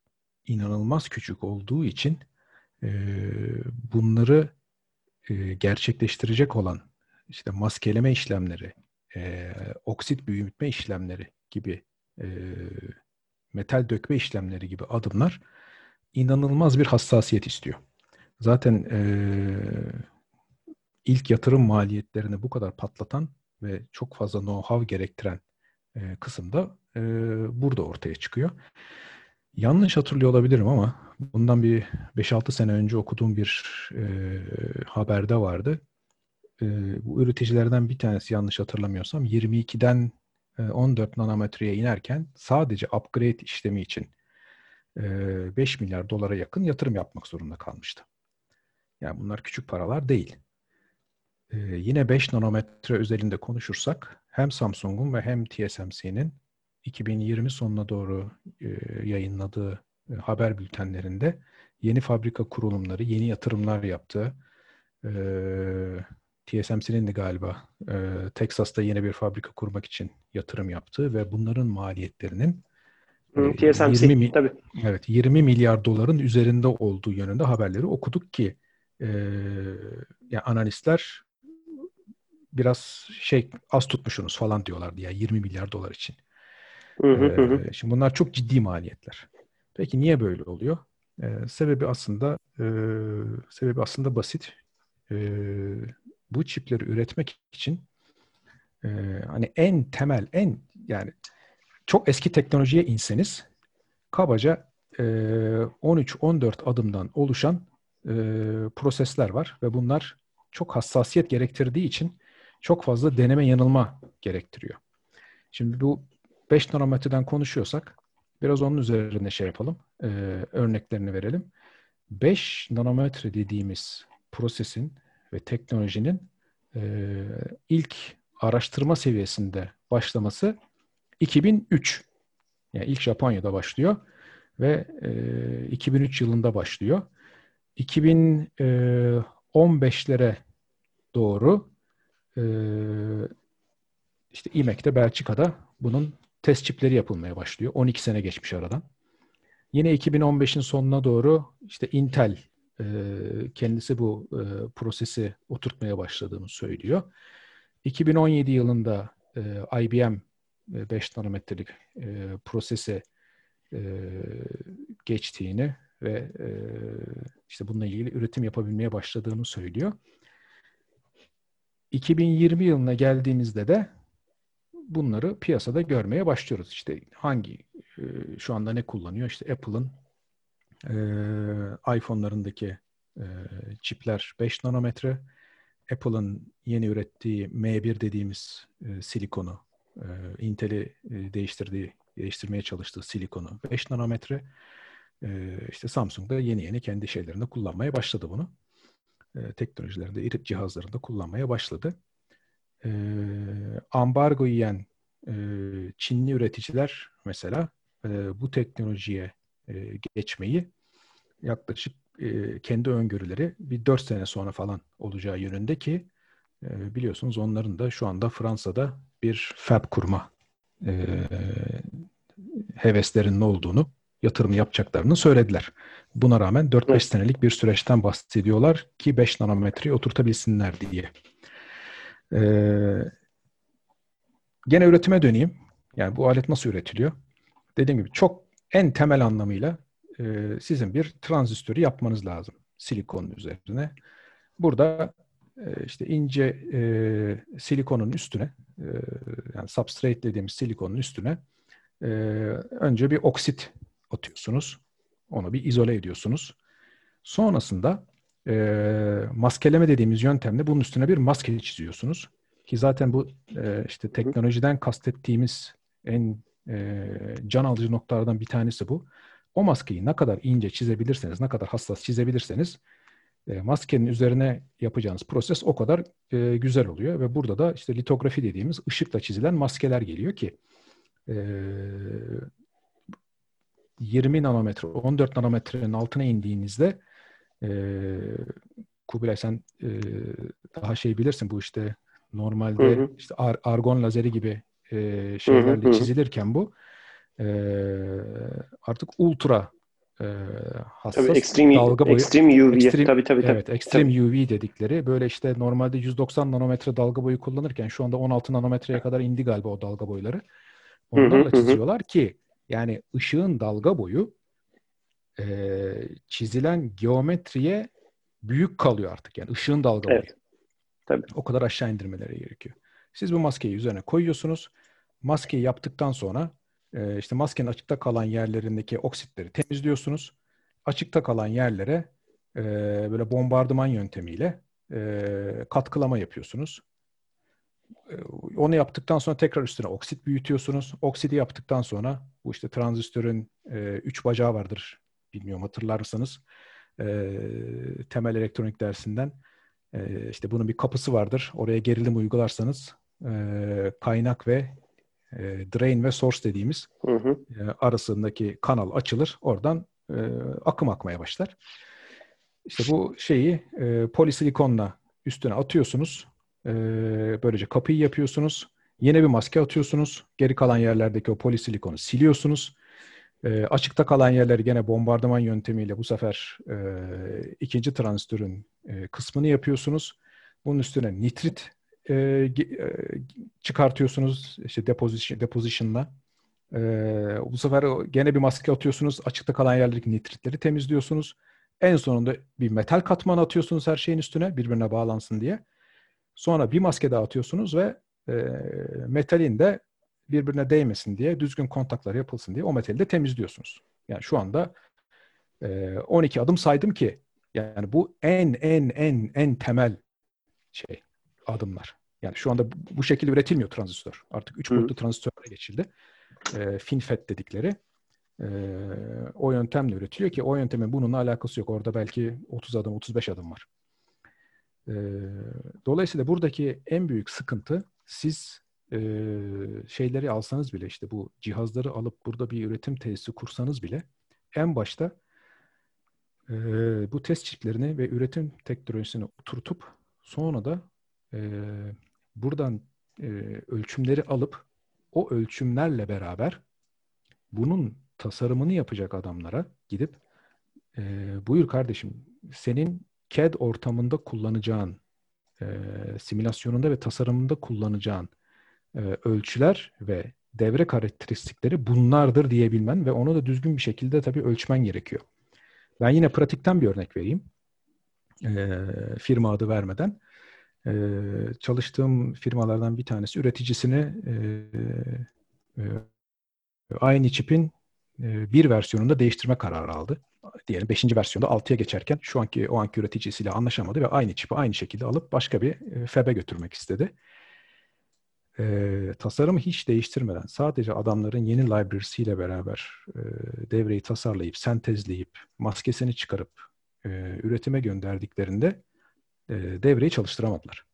inanılmaz küçük olduğu için bunları e, gerçekleştirecek olan işte maskeleme işlemleri, e, oksit büyütme işlemleri gibi e, metal dökme işlemleri gibi adımlar inanılmaz bir hassasiyet istiyor. Zaten ilk yatırım maliyetlerini bu kadar patlatan ve çok fazla know-how gerektiren e, burada ortaya çıkıyor. Yanlış hatırlıyor olabilirim ama bundan bir 5-6 sene önce okuduğum bir e, haberde vardı. E, bu üreticilerden bir tanesi yanlış hatırlamıyorsam 22'den e, 14 nanometreye inerken sadece upgrade işlemi için 5 milyar dolara yakın yatırım yapmak zorunda kalmıştı. Yani bunlar küçük paralar değil. Yine 5 nanometre özelinde konuşursak hem Samsung'un ve hem TSMC'nin 2020 sonuna doğru yayınladığı haber bültenlerinde yeni fabrika kurulumları, yeni yatırımlar yaptığı, TSMC'nin de galiba Texas'ta yeni bir fabrika kurmak için yatırım yaptığı ve bunların maliyetlerinin Hı, TSMC 20 mi- tabii. Evet, 20 milyar doların üzerinde olduğu yönünde haberleri okuduk ki e, yani analistler biraz şey az tutmuşsunuz falan diyorlardı ya 20 milyar dolar için. Hı hı hı hı. Ee, şimdi bunlar çok ciddi maliyetler. Peki niye böyle oluyor? Ee, sebebi aslında e, sebebi aslında basit. Ee, bu çipleri üretmek için e, hani en temel, en yani çok eski teknolojiye inseniz kabaca e, 13-14 adımdan oluşan e, prosesler var ve bunlar çok hassasiyet gerektirdiği için çok fazla deneme yanılma gerektiriyor. Şimdi bu 5 nanometreden konuşuyorsak biraz onun üzerine şey yapalım, e, örneklerini verelim. 5 nanometre dediğimiz prosesin ve teknolojinin e, ilk araştırma seviyesinde başlaması 2003. Yani ilk Japonya'da başlıyor ve e, 2003 yılında başlıyor. 2015'lere doğru e, işte İMEK'te Belçika'da bunun test çipleri yapılmaya başlıyor. 12 sene geçmiş aradan. Yine 2015'in sonuna doğru işte Intel e, kendisi bu e, prosesi oturtmaya başladığını söylüyor. 2017 yılında e, IBM 5 nanometrelik e, prosese e, geçtiğini ve e, işte bununla ilgili üretim yapabilmeye başladığını söylüyor. 2020 yılına geldiğimizde de bunları piyasada görmeye başlıyoruz. İşte hangi e, şu anda ne kullanıyor? İşte Apple'ın e, iPhone'larındaki e, çipler 5 nanometre. Apple'ın yeni ürettiği M1 dediğimiz silikonu, e, Intel'i değiştirdiği, değiştirmeye çalıştığı silikonu 5 nanometre. E, işte Samsung da yeni yeni kendi şeylerinde kullanmaya başladı bunu. Teknolojilerinde, cihazlarında kullanmaya başladı. E, ambargo yiyen e, Çinli üreticiler mesela e, bu teknolojiye e, geçmeyi yaklaşık e, kendi öngörüleri bir 4 sene sonra falan olacağı yönünde ki e, biliyorsunuz onların da şu anda Fransa'da bir fab kurma e, heveslerinin olduğunu, yatırım yapacaklarını söylediler. Buna rağmen 4-5 Evet. senelik bir süreçten bahsediyorlar ki 5 nanometreyi oturtabilsinler diye. Ee, gene üretime döneyim. Yani bu alet nasıl üretiliyor? Dediğim gibi çok en temel anlamıyla e, sizin bir transistörü yapmanız lazım silikonun üzerine. Burada e, işte ince e, silikonun üstüne e, yani substrate dediğimiz silikonun üstüne e, önce bir oksit atıyorsunuz. Onu bir izole ediyorsunuz. Sonrasında e, maskeleme dediğimiz yöntemle bunun üstüne bir maske çiziyorsunuz. Ki zaten bu e, işte teknolojiden kastettiğimiz en e, can alıcı noktalardan bir tanesi bu. O maskeyi ne kadar ince çizebilirseniz, ne kadar hassas çizebilirseniz e, maskenin üzerine yapacağınız proses o kadar e, güzel oluyor. Ve burada da işte litografi dediğimiz ışıkla çizilen maskeler geliyor ki e, 20 nanometre, 14 nanometrenin altına indiğinizde e, Kubilay sen e, daha şey bilirsin bu işte normalde Hı hı. işte ar- argon lazeri gibi e, Hı hı, şeylerle hı hı. çizilirken bu e, artık ultra e, hassas Tabii extreme, dalga boyu extreme UV. Extreme- tabii tabii tabii. Evet, extreme UV dedikleri böyle işte normalde 190 nanometre dalga boyu kullanırken şu anda 16 nanometreye kadar indi galiba o dalga boyları. Hı hı, Onlarla hı hı. çiziyorlar ki yani ışığın dalga boyu e, çizilen geometriye büyük kalıyor artık. Yani ışığın dalga boyu. Evet. Tabii. O kadar aşağı indirmeleri gerekiyor. Siz bu maskeyi üzerine koyuyorsunuz. Maskeyi yaptıktan sonra e, işte maskenin açıkta kalan yerlerindeki oksitleri temizliyorsunuz. Açıkta kalan yerlere e, böyle bombardıman yöntemiyle e, katkılama yapıyorsunuz. E, Onu yaptıktan sonra tekrar üstüne oksit büyütüyorsunuz. Oksidi yaptıktan sonra bu işte transistörün e, üç bacağı vardır. Bilmiyorum hatırlar mısınız? E, temel elektronik dersinden. E, işte bunun bir kapısı vardır. Oraya gerilim uygularsanız e, kaynak ve e, drain ve source dediğimiz Hı hı. e, arasındaki kanal açılır. Oradan e, akım akmaya başlar. İşte bu şeyi e, polisilikonla üstüne atıyorsunuz. E, böylece kapıyı yapıyorsunuz. Yine bir maske atıyorsunuz. Geri kalan yerlerdeki o polisilikonu siliyorsunuz. E, açıkta kalan yerleri gene bombardıman yöntemiyle bu sefer e, ikinci transistörün e, kısmını yapıyorsunuz. Bunun üstüne nitrit e, e, çıkartıyorsunuz işte deposition, deposition'la. E, bu sefer gene bir maske atıyorsunuz. Açıkta kalan yerlerdeki nitritleri temizliyorsunuz. En sonunda bir metal katman atıyorsunuz her şeyin üstüne birbirine bağlansın diye. Sonra bir maske daha atıyorsunuz ve e, metalin de birbirine değmesin diye, düzgün kontaklar yapılsın diye o metali de temizliyorsunuz. Yani şu anda e, 12 adım saydım ki yani bu en en en en temel şey adımlar. Yani şu anda bu şekilde üretilmiyor transistör. Artık 3 boyutlu transistörlere geçildi. E, FinFET dedikleri. E, o yöntemle üretiliyor ki o yöntemin bununla alakası yok. Orada belki 30 adım, 35 adım var. E, dolayısıyla buradaki en büyük sıkıntı siz e, şeyleri alsanız bile işte bu cihazları alıp burada bir üretim tesisi kursanız bile en başta e, bu test çiplerini ve üretim teknolojisini oturtup sonra da e, buradan e, ölçümleri alıp o ölçümlerle beraber bunun tasarımını yapacak adamlara gidip e, buyur kardeşim senin CAD ortamında kullanacağın e, simülasyonunda ve tasarımında kullanacağın e, ölçüler ve devre karakteristikleri bunlardır diyebilmen ve onu da düzgün bir şekilde tabii ölçmen gerekiyor. Ben yine pratikten bir örnek vereyim. E, firma adı vermeden. E, çalıştığım firmalardan bir tanesi üreticisini e, e, aynı çipin e, bir versiyonunda değiştirme kararı aldı. Diyelim 5. versiyonda 6'ya geçerken şu anki o anki üreticisiyle anlaşamadı ve aynı çipi aynı şekilde alıp başka bir e, FEB'e götürmek istedi e, tasarımı hiç değiştirmeden sadece adamların yeni library'siyle beraber e, devreyi tasarlayıp, sentezleyip, maskesini çıkarıp e, üretime gönderdiklerinde e, devreyi çalıştıramadılar.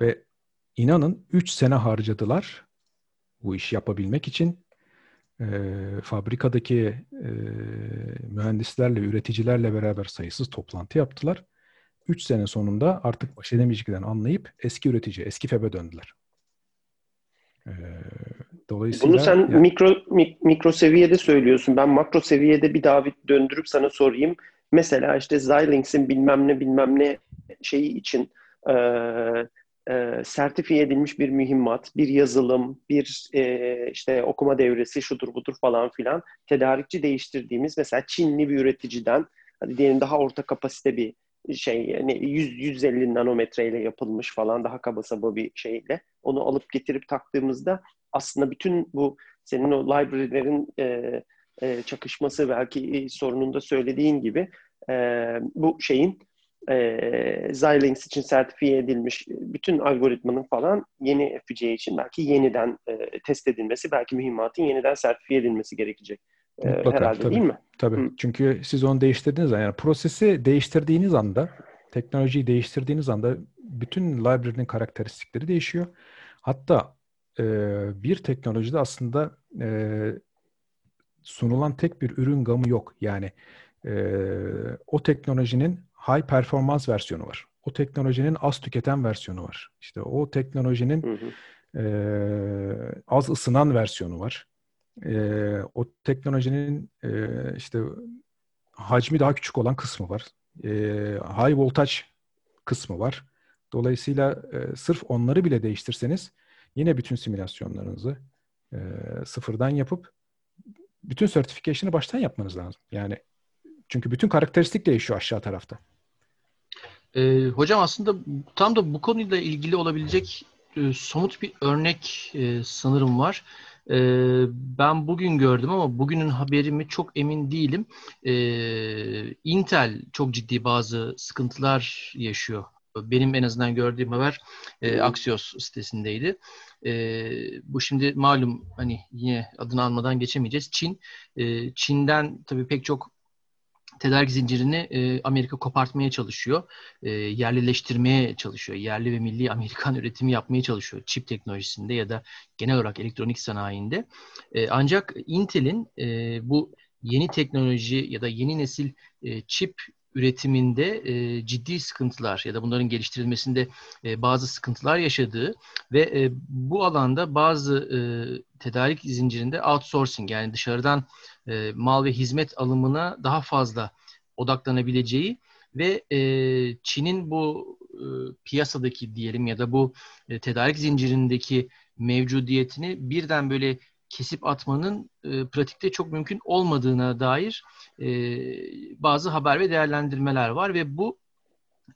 Ve inanın 3 sene harcadılar bu işi yapabilmek için. E, fabrikadaki e, mühendislerle, üreticilerle beraber sayısız toplantı yaptılar. 3 sene sonunda artık baş edemeyeceklerini anlayıp eski üretici, eski FEB'e döndüler. Ee, dolayısıyla Bunu sen yani, mikro mik, mikro seviyede söylüyorsun. Ben makro seviyede bir daha döndürüp sana sorayım. Mesela işte Xilinx'in bilmem ne bilmem ne şeyi için e, e, sertifiye edilmiş bir mühimmat, bir yazılım, bir e, işte okuma devresi şudur budur falan filan tedarikçi değiştirdiğimiz mesela Çinli bir üreticiden hadi diyelim daha orta kapasite bir şey yani 100 150 nanometreyle yapılmış falan daha kaba saba bir şeyle onu alıp getirip taktığımızda aslında bütün bu senin o library'lerin e, e, çakışması belki sorununda söylediğin gibi e, bu şeyin e, Xilinx için sertifiye edilmiş bütün algoritmanın falan yeni FPGA için belki yeniden e, test edilmesi, belki mühimmatın yeniden sertifiye edilmesi gerekecek. E, Mutlaka, herhalde tabii, değil mi? Tabii. Hı. Çünkü siz onu değiştirdiğiniz anda, yani prosesi değiştirdiğiniz anda, teknolojiyi değiştirdiğiniz anda bütün library'nin karakteristikleri değişiyor. Hatta e, bir teknolojide aslında e, sunulan tek bir ürün gamı yok. Yani e, o teknolojinin high performans versiyonu var. O teknolojinin az tüketen versiyonu var. İşte o teknolojinin hı hı. E, az ısınan versiyonu var. E, o teknolojinin e, işte hacmi daha küçük olan kısmı var. E, high voltage kısmı var. Dolayısıyla e, sırf onları bile değiştirseniz yine bütün simülasyonlarınızı e, sıfırdan yapıp bütün certification'ı baştan yapmanız lazım. Yani çünkü bütün karakteristik değişiyor aşağı tarafta. E, hocam aslında tam da bu konuyla ilgili olabilecek e, somut bir örnek e, sanırım var. E, ben bugün gördüm ama bugünün haberimi çok emin değilim. E, Intel çok ciddi bazı sıkıntılar yaşıyor benim en azından gördüğüm haber e, Axios sitesindeydi. E, bu şimdi malum hani yine adını almadan geçemeyeceğiz. Çin, e, Çin'den tabii pek çok tedarik zincirini e, Amerika kopartmaya çalışıyor. E, yerlileştirmeye çalışıyor. Yerli ve milli Amerikan üretimi yapmaya çalışıyor. Çip teknolojisinde ya da genel olarak elektronik sanayinde. E, ancak Intel'in e, bu yeni teknoloji ya da yeni nesil e, çip üretiminde e, ciddi sıkıntılar ya da bunların geliştirilmesinde e, bazı sıkıntılar yaşadığı ve e, bu alanda bazı e, tedarik zincirinde outsourcing yani dışarıdan e, mal ve hizmet alımına daha fazla odaklanabileceği ve e, Çin'in bu e, piyasadaki diyelim ya da bu e, tedarik zincirindeki mevcudiyetini birden böyle kesip atmanın e, pratikte çok mümkün olmadığına dair e, bazı haber ve değerlendirmeler var ve bu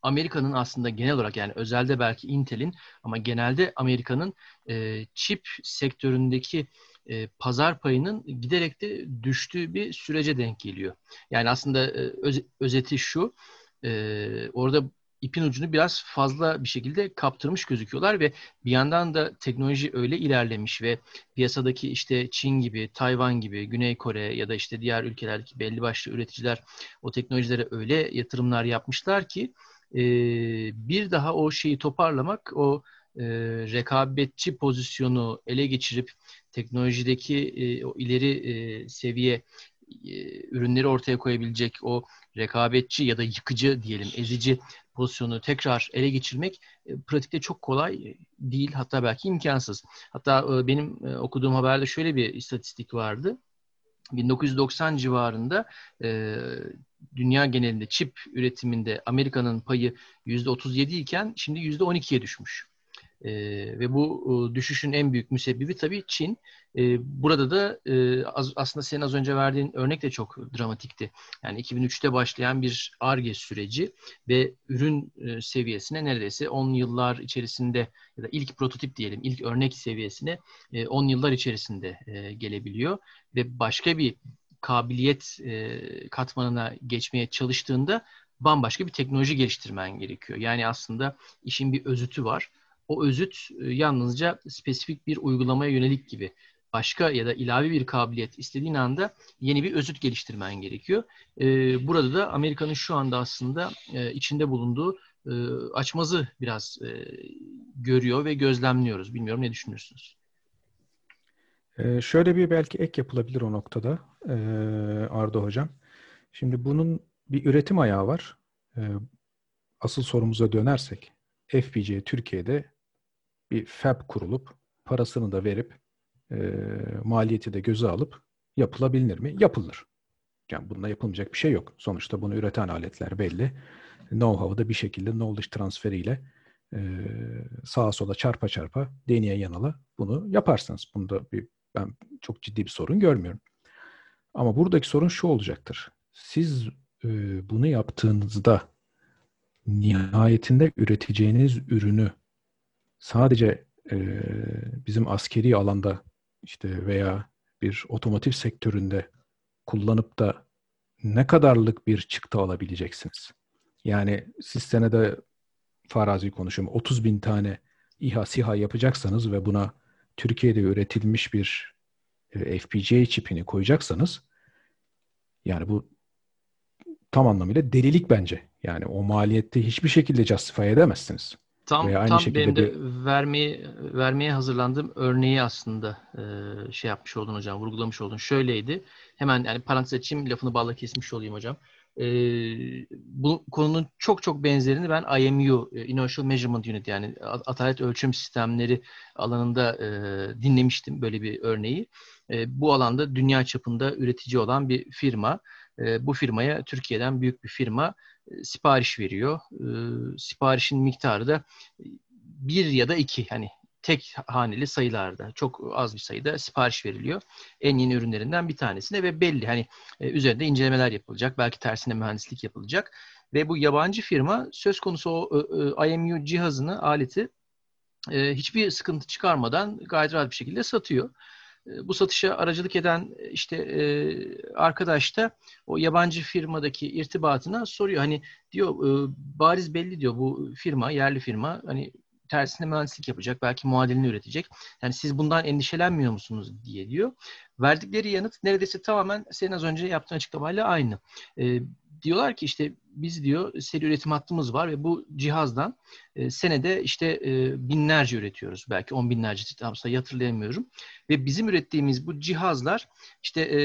Amerika'nın aslında genel olarak yani özelde belki Intel'in ama genelde Amerika'nın e, çip sektöründeki e, pazar payının giderek de düştüğü bir sürece denk geliyor. Yani aslında e, öz, özeti şu, e, orada ipin ucunu biraz fazla bir şekilde kaptırmış gözüküyorlar ve bir yandan da teknoloji öyle ilerlemiş ve piyasadaki işte Çin gibi, Tayvan gibi, Güney Kore ya da işte diğer ülkelerdeki belli başlı üreticiler o teknolojilere öyle yatırımlar yapmışlar ki e, bir daha o şeyi toparlamak, o e, rekabetçi pozisyonu ele geçirip teknolojideki e, o ileri e, seviye ürünleri ortaya koyabilecek o rekabetçi ya da yıkıcı diyelim ezici pozisyonu tekrar ele geçirmek e, pratikte çok kolay değil hatta belki imkansız. Hatta e, benim e, okuduğum haberde şöyle bir istatistik vardı. 1990 civarında e, dünya genelinde çip üretiminde Amerika'nın payı %37 iken şimdi %12'ye düşmüş. E, ve bu e, düşüşün en büyük müsebbibi tabii Çin. E, burada da e, az, aslında senin az önce verdiğin örnek de çok dramatikti. Yani 2003'te başlayan bir ARGE süreci ve ürün e, seviyesine neredeyse 10 yıllar içerisinde ya da ilk prototip diyelim, ilk örnek seviyesine e, 10 yıllar içerisinde e, gelebiliyor. Ve başka bir kabiliyet e, katmanına geçmeye çalıştığında bambaşka bir teknoloji geliştirmen gerekiyor. Yani aslında işin bir özütü var o özüt e, yalnızca spesifik bir uygulamaya yönelik gibi başka ya da ilave bir kabiliyet istediğin anda yeni bir özüt geliştirmen gerekiyor. E, burada da Amerika'nın şu anda aslında e, içinde bulunduğu açmazı biraz görüyor ve gözlemliyoruz. Bilmiyorum ne düşünürsünüz? şöyle bir belki ek yapılabilir o noktada Arda Hocam. Şimdi bunun bir üretim ayağı var. asıl sorumuza dönersek FPGA Türkiye'de bir fab kurulup parasını da verip e, maliyeti de göze alıp yapılabilir mi? Yapılır. Yani bununla yapılmayacak bir şey yok. Sonuçta bunu üreten aletler belli. Know-how'ı da bir şekilde knowledge transferiyle e, sağa sola çarpa çarpa deneye yanala bunu yaparsınız. Bunda bir, ben çok ciddi bir sorun görmüyorum. Ama buradaki sorun şu olacaktır. Siz e, bunu yaptığınızda nihayetinde üreteceğiniz ürünü sadece e, bizim askeri alanda işte veya bir otomotiv sektöründe kullanıp da ne kadarlık bir çıktı alabileceksiniz? Yani siz senede farazi konuşuyorum 30 bin tane İHA SİHA yapacaksanız ve buna Türkiye'de üretilmiş bir e, FPGA çipini koyacaksanız yani bu tam anlamıyla delilik bence. Yani o maliyette hiçbir şekilde justify edemezsiniz. Tam Veya tam şekilde benim de bir... vermeye vermeye hazırlandığım örneği aslında e, şey yapmış oldun hocam, vurgulamış oldun. Şöyleydi. Hemen yani parantez açayım, lafını balla kesmiş olayım hocam. E, bu konunun çok çok benzerini ben IMU, e, Inertial Measurement Unit yani atalet ölçüm sistemleri alanında e, dinlemiştim böyle bir örneği. E, bu alanda dünya çapında üretici olan bir firma. E, bu firmaya Türkiye'den büyük bir firma sipariş veriyor. E, siparişin miktarı da bir ya da iki hani tek haneli sayılarda çok az bir sayıda sipariş veriliyor. En yeni ürünlerinden bir tanesine ve belli hani e, üzerinde incelemeler yapılacak. Belki tersine mühendislik yapılacak. Ve bu yabancı firma söz konusu o IMU cihazını, aleti hiçbir sıkıntı çıkarmadan gayet rahat bir şekilde satıyor. Ee, bu satışa aracılık eden e, işte e, arkadaş da o yabancı firmadaki irtibatına soruyor. Hani diyor e, bariz belli diyor bu firma, yerli firma hani tersine mühendislik yapacak, belki muadilini üretecek. Yani siz bundan endişelenmiyor musunuz diye diyor. Verdikleri yanıt neredeyse tamamen senin az önce yaptığın açıklamayla aynı. E, diyorlar ki işte biz diyor seri üretim hattımız var ve bu cihazdan e, senede işte e, binlerce üretiyoruz. Belki on binlerce tam sayı hatırlayamıyorum. Ve bizim ürettiğimiz bu cihazlar işte e,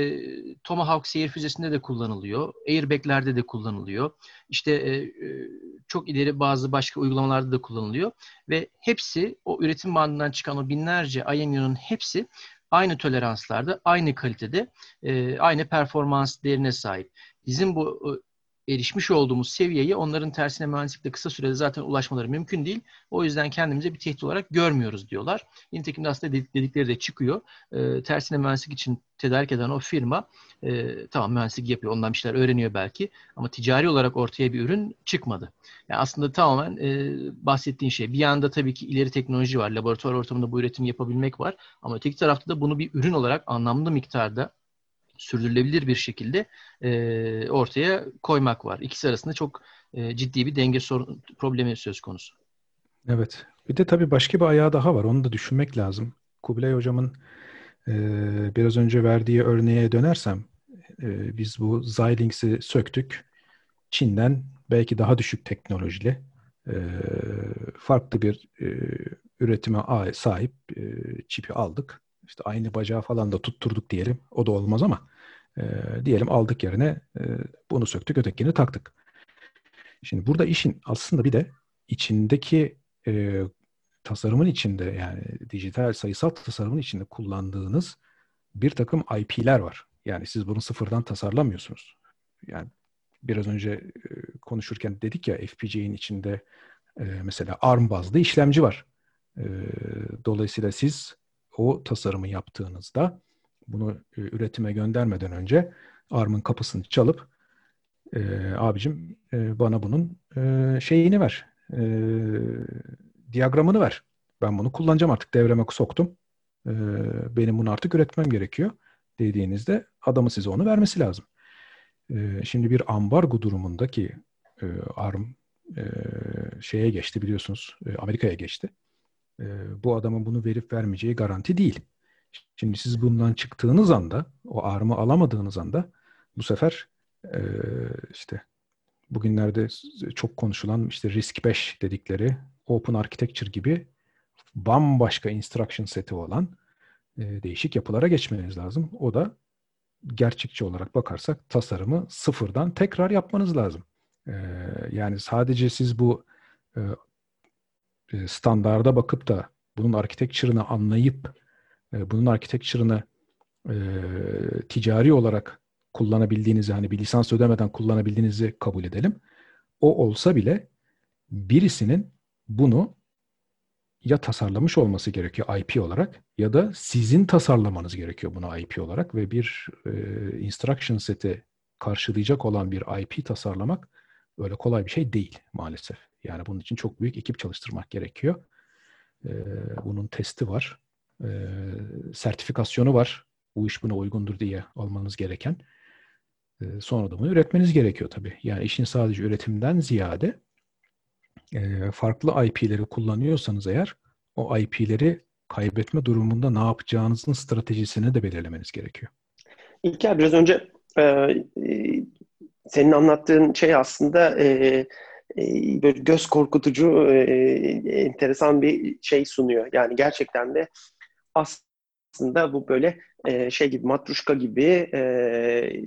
Tomahawk seyir füzesinde de kullanılıyor. Airbag'lerde de kullanılıyor. İşte e, e, çok ileri bazı başka uygulamalarda da kullanılıyor. Ve hepsi o üretim bandından çıkan o binlerce IMU'nun hepsi aynı toleranslarda, aynı kalitede, e, aynı performans değerine sahip. Bizim bu e, erişmiş olduğumuz seviyeyi onların tersine mühendislikte kısa sürede zaten ulaşmaları mümkün değil. O yüzden kendimize bir tehdit olarak görmüyoruz diyorlar. Nitekim de aslında dedikleri de çıkıyor. E, tersine mühendislik için tedarik eden o firma e, tamam mühendislik yapıyor, ondan bir şeyler öğreniyor belki ama ticari olarak ortaya bir ürün çıkmadı. Yani aslında tamamen e, bahsettiğin şey. Bir yanda tabii ki ileri teknoloji var, laboratuvar ortamında bu üretimi yapabilmek var ama öteki tarafta da bunu bir ürün olarak anlamlı miktarda sürdürülebilir bir şekilde e, ortaya koymak var. İkisi arasında çok e, ciddi bir denge sorun, problemi söz konusu. Evet. Bir de tabii başka bir ayağı daha var. Onu da düşünmek lazım. Kubilay Hocam'ın e, biraz önce verdiği örneğe dönersem e, biz bu Xilinx'i söktük. Çin'den belki daha düşük teknolojili e, farklı bir e, üretime sahip e, çipi aldık. İşte aynı bacağı falan da tutturduk diyelim. O da olmaz ama e, diyelim aldık yerine e, bunu söktük ötekini taktık. Şimdi burada işin aslında bir de içindeki e, tasarımın içinde yani dijital sayısal tasarımın içinde kullandığınız bir takım IP'ler var. Yani siz bunu sıfırdan tasarlamıyorsunuz. Yani biraz önce e, konuşurken dedik ya FPGA'nin içinde e, mesela ARM bazlı işlemci var. E, dolayısıyla siz o tasarımı yaptığınızda bunu e, üretime göndermeden önce ARM'ın kapısını çalıp e, abicim e, bana bunun e, şeyini ver, e, diyagramını ver. Ben bunu kullanacağım artık devreme soktum. E, benim bunu artık üretmem gerekiyor dediğinizde adamı size onu vermesi lazım. E, şimdi bir ambargo durumundaki e, ARM e, şeye geçti biliyorsunuz e, Amerika'ya geçti e, bu adamın bunu verip vermeyeceği garanti değil. Şimdi siz bundan çıktığınız anda, o armı alamadığınız anda bu sefer e, işte bugünlerde çok konuşulan işte Risk 5 dedikleri Open Architecture gibi bambaşka instruction seti olan e, değişik yapılara geçmeniz lazım. O da gerçekçi olarak bakarsak tasarımı sıfırdan tekrar yapmanız lazım. E, yani sadece siz bu e, e, standarda bakıp da bunun architecture'ını anlayıp e, bunun architecture'ını e, ticari olarak kullanabildiğinizi hani bir lisans ödemeden kullanabildiğinizi kabul edelim. O olsa bile birisinin bunu ya tasarlamış olması gerekiyor IP olarak ya da sizin tasarlamanız gerekiyor bunu IP olarak ve bir e, instruction seti karşılayacak olan bir IP tasarlamak öyle kolay bir şey değil maalesef. Yani bunun için çok büyük ekip çalıştırmak gerekiyor. Ee, bunun testi var. Ee, sertifikasyonu var. Bu iş buna uygundur diye almanız gereken. Ee, sonra da bunu üretmeniz gerekiyor tabii. Yani işin sadece üretimden ziyade e, farklı IP'leri kullanıyorsanız eğer o IP'leri kaybetme durumunda ne yapacağınızın stratejisini de belirlemeniz gerekiyor. İlker biraz önce e, e, senin anlattığın şey aslında e, böyle göz korkutucu, e, enteresan bir şey sunuyor. Yani gerçekten de aslında bu böyle e, şey gibi matruşka gibi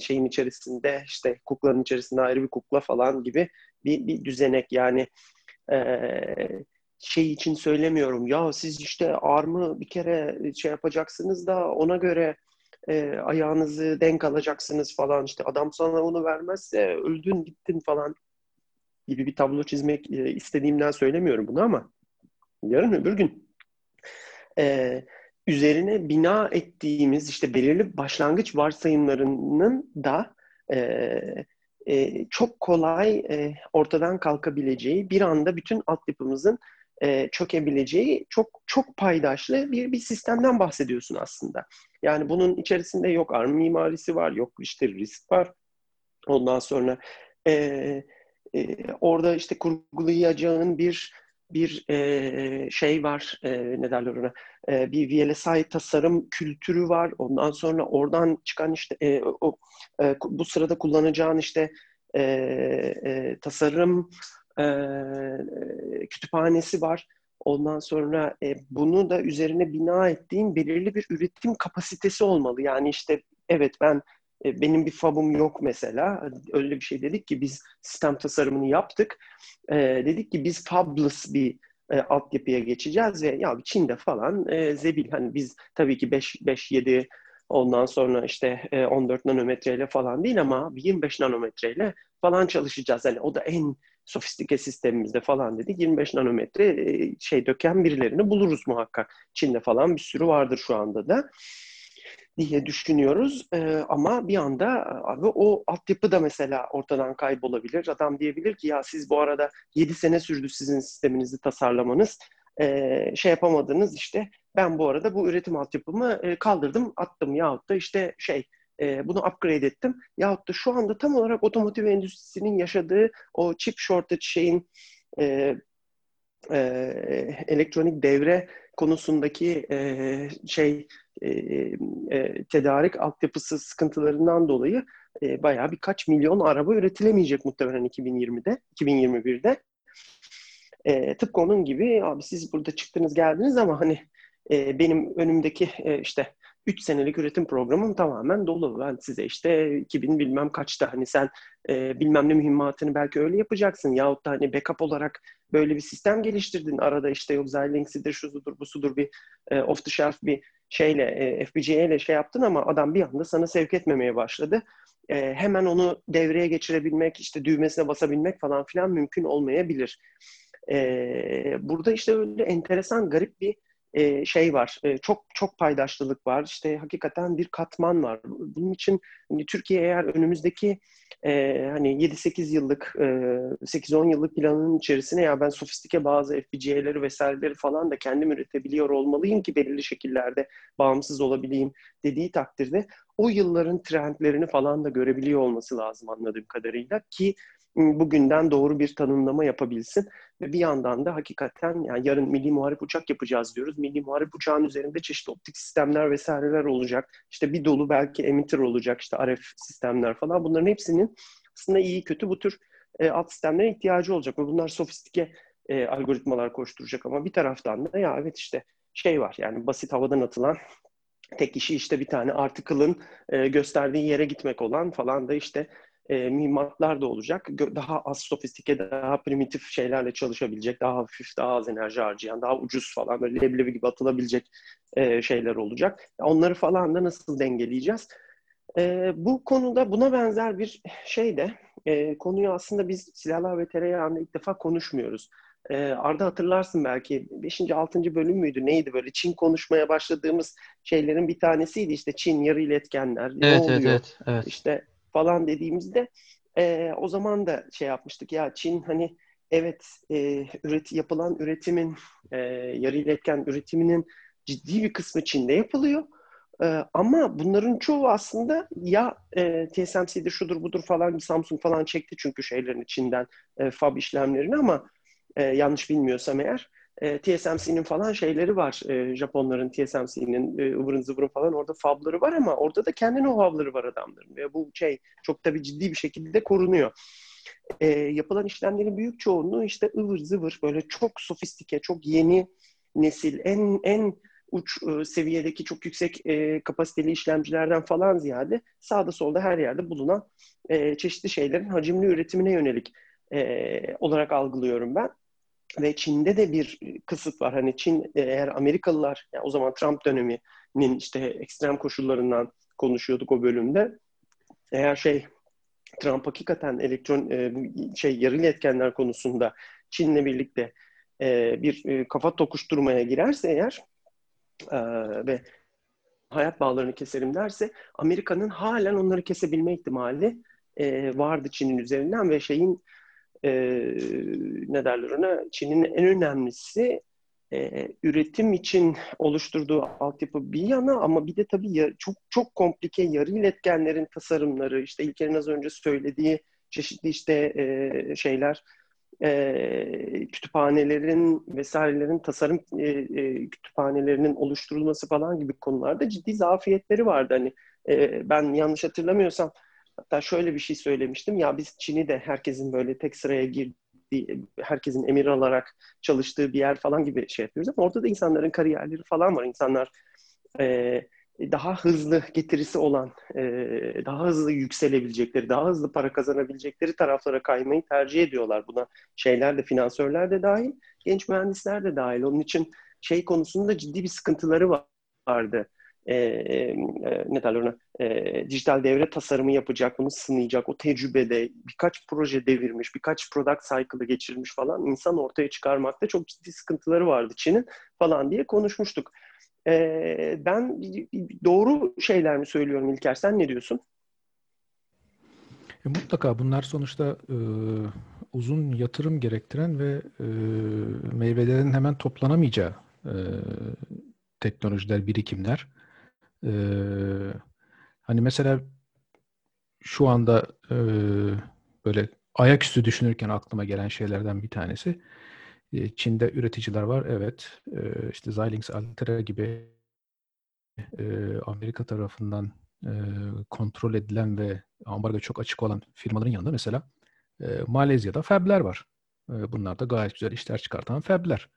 şeyin içerisinde işte kuklanın içerisinde ayrı bir kukla falan gibi bir, bir düzenek. Yani şey için söylemiyorum. Ya siz işte armı bir kere şey yapacaksınız da ona göre e, ayağınızı denk alacaksınız falan. İşte adam sana onu vermezse öldün gittin falan gibi bir tablo çizmek e, istediğimden söylemiyorum bunu ama yarın öbür gün e, üzerine bina ettiğimiz işte belirli başlangıç varsayımlarının da e, e, çok kolay e, ortadan kalkabileceği, bir anda bütün altyapımızın e, çökebileceği çok çok paydaşlı bir bir sistemden bahsediyorsun aslında. Yani bunun içerisinde yok ARM mimarisi var, yok işte risk var. Ondan sonra e, e, orada işte kurgulayacağın bir bir e, şey var, e, ne derler ona, e, bir VLSI tasarım kültürü var. Ondan sonra oradan çıkan işte e, o e, bu sırada kullanacağın işte e, e, tasarım e, kütüphanesi var. Ondan sonra e, bunu da üzerine bina ettiğin belirli bir üretim kapasitesi olmalı. Yani işte evet ben benim bir fabım yok mesela. Öyle bir şey dedik ki biz sistem tasarımını yaptık. E, dedik ki biz fabless bir e, altyapıya geçeceğiz ve ya Çin'de falan e, zebil hani biz tabii ki 5 5 7 ondan sonra işte e, 14 nanometreyle falan değil ama 25 nanometreyle falan çalışacağız. Hani o da en sofistike sistemimizde falan dedik 25 nanometre e, şey döken birilerini buluruz muhakkak. Çin'de falan bir sürü vardır şu anda da diye düşünüyoruz. E, ama bir anda abi o altyapı da mesela ortadan kaybolabilir. Adam diyebilir ki ya siz bu arada 7 sene sürdü sizin sisteminizi tasarlamanız. E, şey yapamadınız işte ben bu arada bu üretim altyapımı e, kaldırdım attım yahut da işte şey e, bunu upgrade ettim. Yahut da şu anda tam olarak otomotiv endüstrisinin yaşadığı o chip shortage şeyin e, e, elektronik devre konusundaki e, şey e, e, tedarik altyapısı sıkıntılarından dolayı e, bayağı birkaç milyon araba üretilemeyecek muhtemelen 2020'de, 2021'de. E, tıpkı onun gibi abi siz burada çıktınız geldiniz ama hani e, benim önümdeki e, işte 3 senelik üretim programım tamamen dolu. Ben size işte 2000 bilmem kaçta hani sen e, bilmem ne mühimmatını belki öyle yapacaksın. Yahut da hani backup olarak böyle bir sistem geliştirdin. Arada işte yok Xilinx'idir, şusudur, busudur bir e, off the shelf bir şeyle e, FPGA ile şey yaptın ama adam bir anda sana sevk etmemeye başladı. E, hemen onu devreye geçirebilmek, işte düğmesine basabilmek falan filan mümkün olmayabilir. E, burada işte öyle enteresan, garip bir e, şey var. E, çok çok paydaşlılık var. İşte hakikaten bir katman var. Bunun için hani Türkiye eğer önümüzdeki e, hani 7-8 yıllık, e, 8-10 yıllık planının içerisine ya ben sofistike bazı FPGA'leri vesaireleri falan da kendim üretebiliyor olmalıyım ki belirli şekillerde bağımsız olabileyim dediği takdirde o yılların trendlerini falan da görebiliyor olması lazım anladığım kadarıyla ki bugünden doğru bir tanımlama yapabilsin. Ve bir yandan da hakikaten yani yarın milli muharip uçak yapacağız diyoruz. Milli muharip uçağın üzerinde çeşitli optik sistemler vesaireler olacak. İşte bir dolu belki emitter olacak işte RF sistemler falan. Bunların hepsinin aslında iyi kötü bu tür e, alt sistemlere ihtiyacı olacak. Ve bunlar sofistike e, algoritmalar koşturacak ama bir taraftan da ya evet işte şey var yani basit havadan atılan tek işi işte bir tane article'ın e, gösterdiği yere gitmek olan falan da işte e, mühimmatlar da olacak. Daha az sofistike, daha primitif şeylerle çalışabilecek, daha hafif, daha az enerji harcayan, daha ucuz falan böyle leblebi gibi atılabilecek e, şeyler olacak. Onları falan da nasıl dengeleyeceğiz? E, bu konuda buna benzer bir şey de e, konuyu aslında biz silahlar ve tereyağında ilk defa konuşmuyoruz. E, Arda hatırlarsın belki 5. 6. bölüm müydü neydi böyle Çin konuşmaya başladığımız şeylerin bir tanesiydi işte Çin yarı iletkenler evet, ne oluyor? Evet, evet, evet. İşte falan dediğimizde e, o zaman da şey yapmıştık ya Çin hani evet e, üreti, yapılan üretimin e, yarı iletken üretiminin ciddi bir kısmı Çin'de yapılıyor. E, ama bunların çoğu aslında ya e, TSMC'dir şudur budur falan Samsung falan çekti çünkü şeylerini Çin'den e, fab işlemlerini ama e, yanlış bilmiyorsam eğer e, TSMC'nin falan şeyleri var. E, Japonların TSMC'nin e, ıvırın zıvırın falan orada fabları var ama orada da kendi know-how'ları var adamların. Ve bu şey çok tabii ciddi bir şekilde korunuyor. E, yapılan işlemlerin büyük çoğunluğu işte ıvır zıvır böyle çok sofistike, çok yeni nesil, en en uç e, seviyedeki çok yüksek e, kapasiteli işlemcilerden falan ziyade sağda solda her yerde bulunan e, çeşitli şeylerin hacimli üretimine yönelik e, olarak algılıyorum ben. Ve Çin'de de bir kısıt var. Hani Çin e, eğer Amerikalılar, yani o zaman Trump döneminin işte ekstrem koşullarından konuşuyorduk o bölümde. Eğer şey Trump hakikaten elektron e, şey yarı iletkenler konusunda Çin'le birlikte e, bir kafa tokuşturmaya girerse eğer ve hayat bağlarını keserim derse Amerika'nın halen onları kesebilme ihtimali vardı Çin'in üzerinden ve şeyin e, ne derler ona Çin'in en önemlisi e, üretim için oluşturduğu altyapı bir yana ama bir de tabii ya, çok çok komplike yarı iletkenlerin tasarımları işte İlker'in az önce söylediği çeşitli işte e, şeyler e, kütüphanelerin vesairelerin tasarım e, e, kütüphanelerinin oluşturulması falan gibi konularda ciddi zafiyetleri vardı. Hani e, ben yanlış hatırlamıyorsam Hatta şöyle bir şey söylemiştim. Ya biz Çin'i de herkesin böyle tek sıraya girdiği, herkesin emir alarak çalıştığı bir yer falan gibi şey yapıyoruz. Ama orada da insanların kariyerleri falan var. İnsanlar e, daha hızlı getirisi olan, e, daha hızlı yükselebilecekleri, daha hızlı para kazanabilecekleri taraflara kaymayı tercih ediyorlar. Buna şeyler de, finansörler de dahil, genç mühendisler de dahil. Onun için şey konusunda ciddi bir sıkıntıları vardı. E, e, ne derler ona? E, dijital devre tasarımı yapacak, bunu sınayacak. O tecrübede birkaç proje devirmiş, birkaç product cycle'ı geçirmiş falan insan ortaya çıkarmakta çok ciddi sıkıntıları vardı Çin'in falan diye konuşmuştuk. E, ben doğru şeyler mi söylüyorum İlker? Sen ne diyorsun? E, mutlaka bunlar sonuçta e, uzun yatırım gerektiren ve e, meyvelerin hemen toplanamayacağı e, teknolojiler, birikimler. E, hani mesela şu anda e, böyle ayaküstü düşünürken aklıma gelen şeylerden bir tanesi e, Çin'de üreticiler var. Evet. E, işte Xilinx, Altera gibi e, Amerika tarafından kontrol edilen ve ambargo çok açık olan firmaların yanında mesela Malezya'da fabler var. bunlar da gayet güzel işler çıkartan fabler.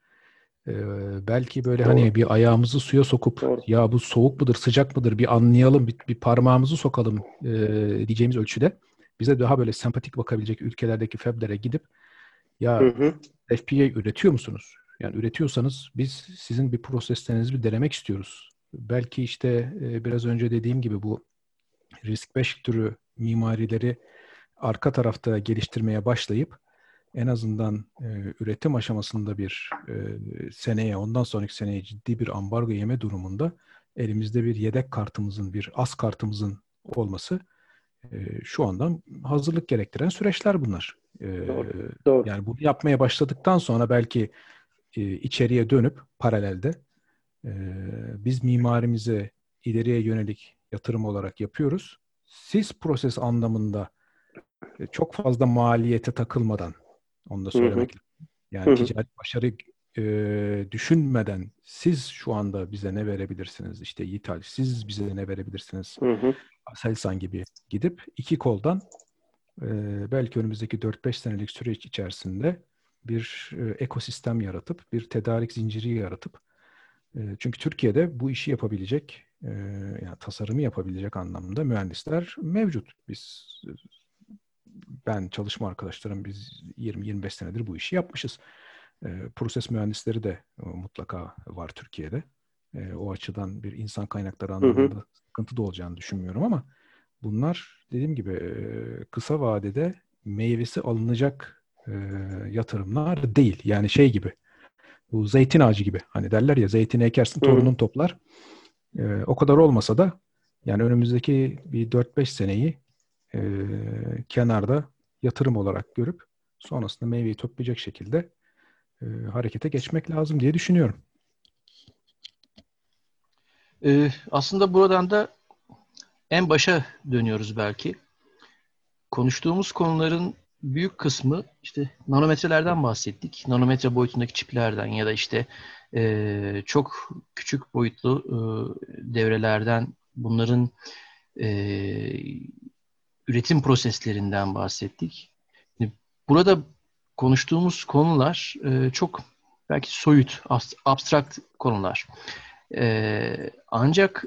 Belki böyle hani Doğru. hani bir ayağımızı suya sokup Doğru. ya bu soğuk mıdır sıcak mıdır bir anlayalım bir, bir parmağımızı sokalım diyeceğimiz ölçüde bize daha böyle sempatik bakabilecek ülkelerdeki fablere gidip ya hı hı. FPA üretiyor musunuz? Yani üretiyorsanız biz sizin bir proseslerinizi bir denemek istiyoruz. Belki işte e, biraz önce dediğim gibi bu risk 5 türü mimarileri arka tarafta geliştirmeye başlayıp en azından e, üretim aşamasında bir e, seneye, ondan sonraki seneye ciddi bir ambargo yeme durumunda elimizde bir yedek kartımızın, bir as kartımızın olması e, şu andan hazırlık gerektiren süreçler bunlar. E, doğru, doğru. Yani bunu yapmaya başladıktan sonra belki e, içeriye dönüp paralelde e, biz mimarimize ileriye yönelik yatırım olarak yapıyoruz. Siz proses anlamında e, çok fazla maliyete takılmadan onu da söylemek lazım. Yani hı hı. ticari başarı e, düşünmeden siz şu anda bize ne verebilirsiniz? İşte ithal, siz bize ne verebilirsiniz? Hı hı. Aselsan gibi gidip iki koldan e, belki önümüzdeki 4-5 senelik süreç içerisinde bir e, ekosistem yaratıp, bir tedarik zinciri yaratıp e, çünkü Türkiye'de bu işi yapabilecek, e, yani tasarımı yapabilecek anlamda mühendisler mevcut. Biz ben çalışma arkadaşlarım biz 20-25 senedir bu işi yapmışız. E, proses mühendisleri de e, mutlaka var Türkiye'de. E, o açıdan bir insan kaynakları anlamında hı hı. sıkıntı da olacağını düşünmüyorum ama bunlar dediğim gibi e, kısa vadede meyvesi alınacak e, yatırımlar değil. Yani şey gibi bu zeytin ağacı gibi. Hani derler ya zeytini ekersin torunun toplar. E, o kadar olmasa da yani önümüzdeki bir 4-5 seneyi e, kenarda yatırım olarak görüp sonrasında meyveyi toplayacak şekilde e, harekete geçmek lazım diye düşünüyorum. Ee, aslında buradan da en başa dönüyoruz belki. Konuştuğumuz konuların büyük kısmı işte nanometrelerden bahsettik. Nanometre boyutundaki çiplerden ya da işte e, çok küçük boyutlu e, devrelerden bunların e, üretim proseslerinden bahsettik. Burada konuştuğumuz konular e, çok belki soyut, abstrakt konular. E, ancak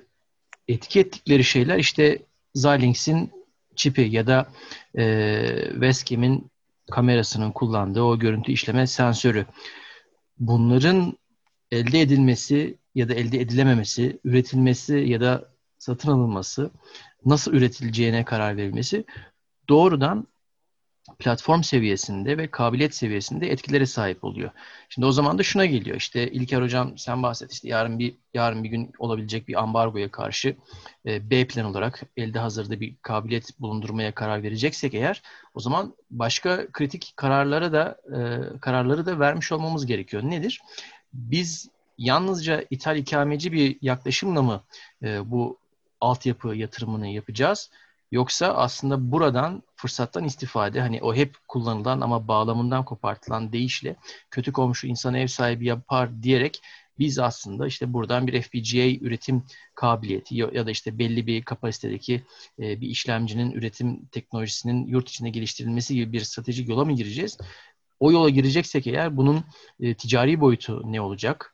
etki ettikleri şeyler işte Xilinx'in çipi ya da e, Westcam'in kamerasının kullandığı o görüntü işleme sensörü. Bunların elde edilmesi ya da elde edilememesi, üretilmesi ya da satın alınması, nasıl üretileceğine karar verilmesi doğrudan platform seviyesinde ve kabiliyet seviyesinde etkilere sahip oluyor. Şimdi o zaman da şuna geliyor. İşte İlker hocam sen bahset işte yarın bir yarın bir gün olabilecek bir ambargoya karşı e, B plan olarak elde hazırda bir kabiliyet bulundurmaya karar vereceksek eğer o zaman başka kritik kararlara da e, kararları da vermiş olmamız gerekiyor. Nedir? Biz yalnızca ithal ikameci bir yaklaşımla mı e, bu altyapı yatırımını yapacağız? Yoksa aslında buradan fırsattan istifade hani o hep kullanılan ama bağlamından kopartılan deyişle kötü komşu insan ev sahibi yapar diyerek Biz aslında işte buradan bir FPGA üretim kabiliyeti ya da işte belli bir kapasitedeki e, bir işlemcinin üretim teknolojisinin yurt içinde geliştirilmesi gibi bir stratejik yola mı gireceğiz? O yola gireceksek eğer bunun e, ticari boyutu ne olacak?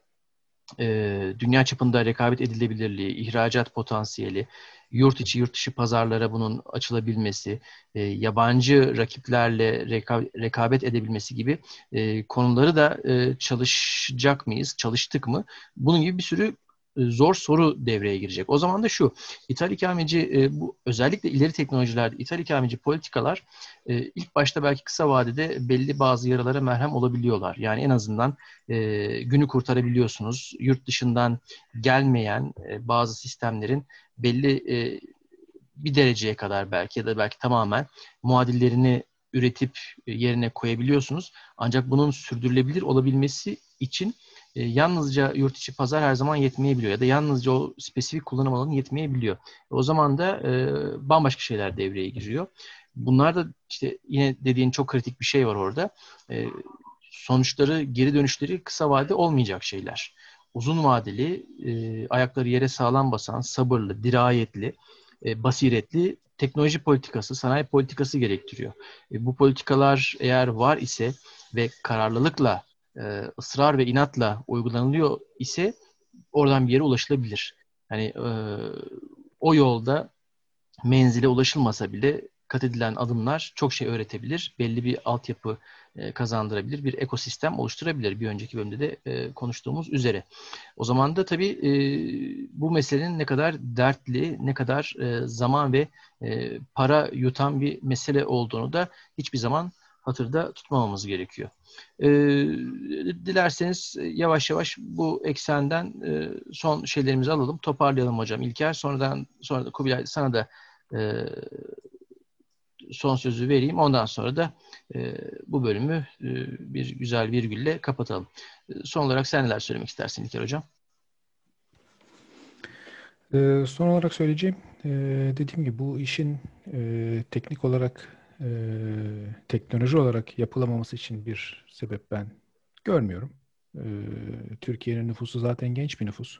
E, dünya çapında rekabet edilebilirliği, ihracat potansiyeli, yurt içi yurt dışı pazarlara bunun açılabilmesi, e, yabancı rakiplerle reka, rekabet edebilmesi gibi e, konuları da e, çalışacak mıyız, çalıştık mı? Bunun gibi bir sürü zor soru devreye girecek. O zaman da şu, ithal ikameci e, bu özellikle ileri teknolojilerde ithal ikameci politikalar e, ilk başta belki kısa vadede belli bazı yaralara merhem olabiliyorlar. Yani en azından günü kurtarabiliyorsunuz. Yurt dışından gelmeyen bazı sistemlerin belli bir dereceye kadar belki ya da belki tamamen muadillerini üretip yerine koyabiliyorsunuz. Ancak bunun sürdürülebilir olabilmesi için e, yalnızca yurt içi pazar her zaman yetmeyebiliyor ya da yalnızca o spesifik kullanım alanı yetmeyebiliyor. E, o zaman da e, bambaşka şeyler devreye giriyor. Bunlar da işte yine dediğin çok kritik bir şey var orada. E, sonuçları, geri dönüşleri kısa vadede olmayacak şeyler. Uzun vadeli, e, ayakları yere sağlam basan, sabırlı, dirayetli, e, basiretli teknoloji politikası, sanayi politikası gerektiriyor. E, bu politikalar eğer var ise ve kararlılıkla e, ısrar ve inatla uygulanılıyor ise oradan bir yere ulaşılabilir. Hani e, o yolda menzile ulaşılmasa bile kat edilen adımlar çok şey öğretebilir. Belli bir altyapı e, kazandırabilir. Bir ekosistem oluşturabilir. Bir önceki bölümde de e, konuştuğumuz üzere. O zaman da tabii e, bu meselenin ne kadar dertli, ne kadar e, zaman ve e, para yutan bir mesele olduğunu da hiçbir zaman hatırda tutmamamız gerekiyor. E, dilerseniz yavaş yavaş bu eksenden e, son şeylerimizi alalım, toparlayalım hocam İlker. Sonradan sonra da Kubilay sana da e, son sözü vereyim. Ondan sonra da e, bu bölümü e, bir güzel virgülle kapatalım. E, son olarak sen neler söylemek istersin İlker hocam? E, son olarak söyleyeceğim, e, dediğim gibi bu işin e, teknik olarak e, teknoloji olarak yapılamaması için bir sebep ben görmüyorum. E, Türkiye'nin nüfusu zaten genç bir nüfus.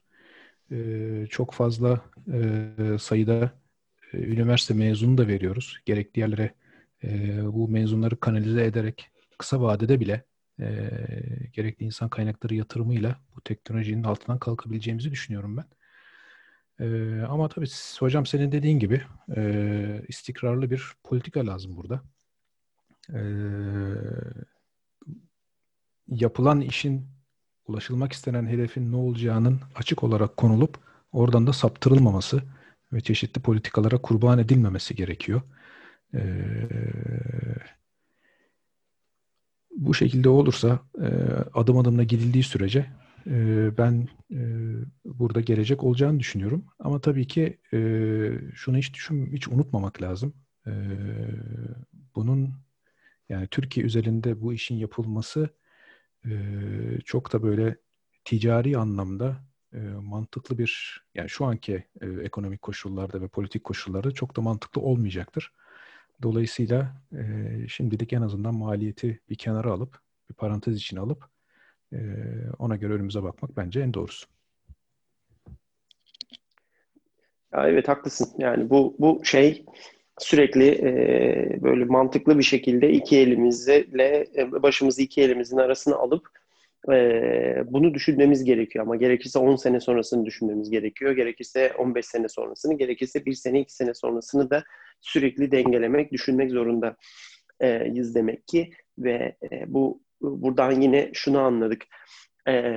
E, çok fazla e, sayıda e, üniversite mezunu da veriyoruz. Gerekli yerlere e, bu mezunları kanalize ederek kısa vadede bile e, gerekli insan kaynakları yatırımıyla bu teknolojinin altından kalkabileceğimizi düşünüyorum ben. Ee, ama tabii hocam senin dediğin gibi e, istikrarlı bir politika lazım burada. Ee, yapılan işin ulaşılmak istenen hedefin ne olacağının açık olarak konulup oradan da saptırılmaması ve çeşitli politikalara kurban edilmemesi gerekiyor. Ee, bu şekilde olursa e, adım adımla gidildiği sürece e, ben e, burada gelecek olacağını düşünüyorum. Ama tabii ki e, şunu hiç düşün, hiç unutmamak lazım. E, bunun yani Türkiye üzerinde bu işin yapılması e, çok da böyle ticari anlamda mantıklı bir yani şu anki ekonomik koşullarda ve politik koşullarda çok da mantıklı olmayacaktır. Dolayısıyla e, şimdilik en azından maliyeti bir kenara alıp bir parantez içine alıp e, ona göre önümüze bakmak bence en doğrusu. Ya evet haklısın. Yani bu bu şey sürekli e, böyle mantıklı bir şekilde iki elimizle e, başımızı iki elimizin arasına alıp e, bunu düşünmemiz gerekiyor. Ama gerekirse 10 sene sonrasını düşünmemiz gerekiyor. Gerekirse 15 sene sonrasını, gerekirse bir sene iki sene sonrasını da sürekli dengelemek, düşünmek zorundayız demek ki. Ve e, bu buradan yine şunu anladık. E,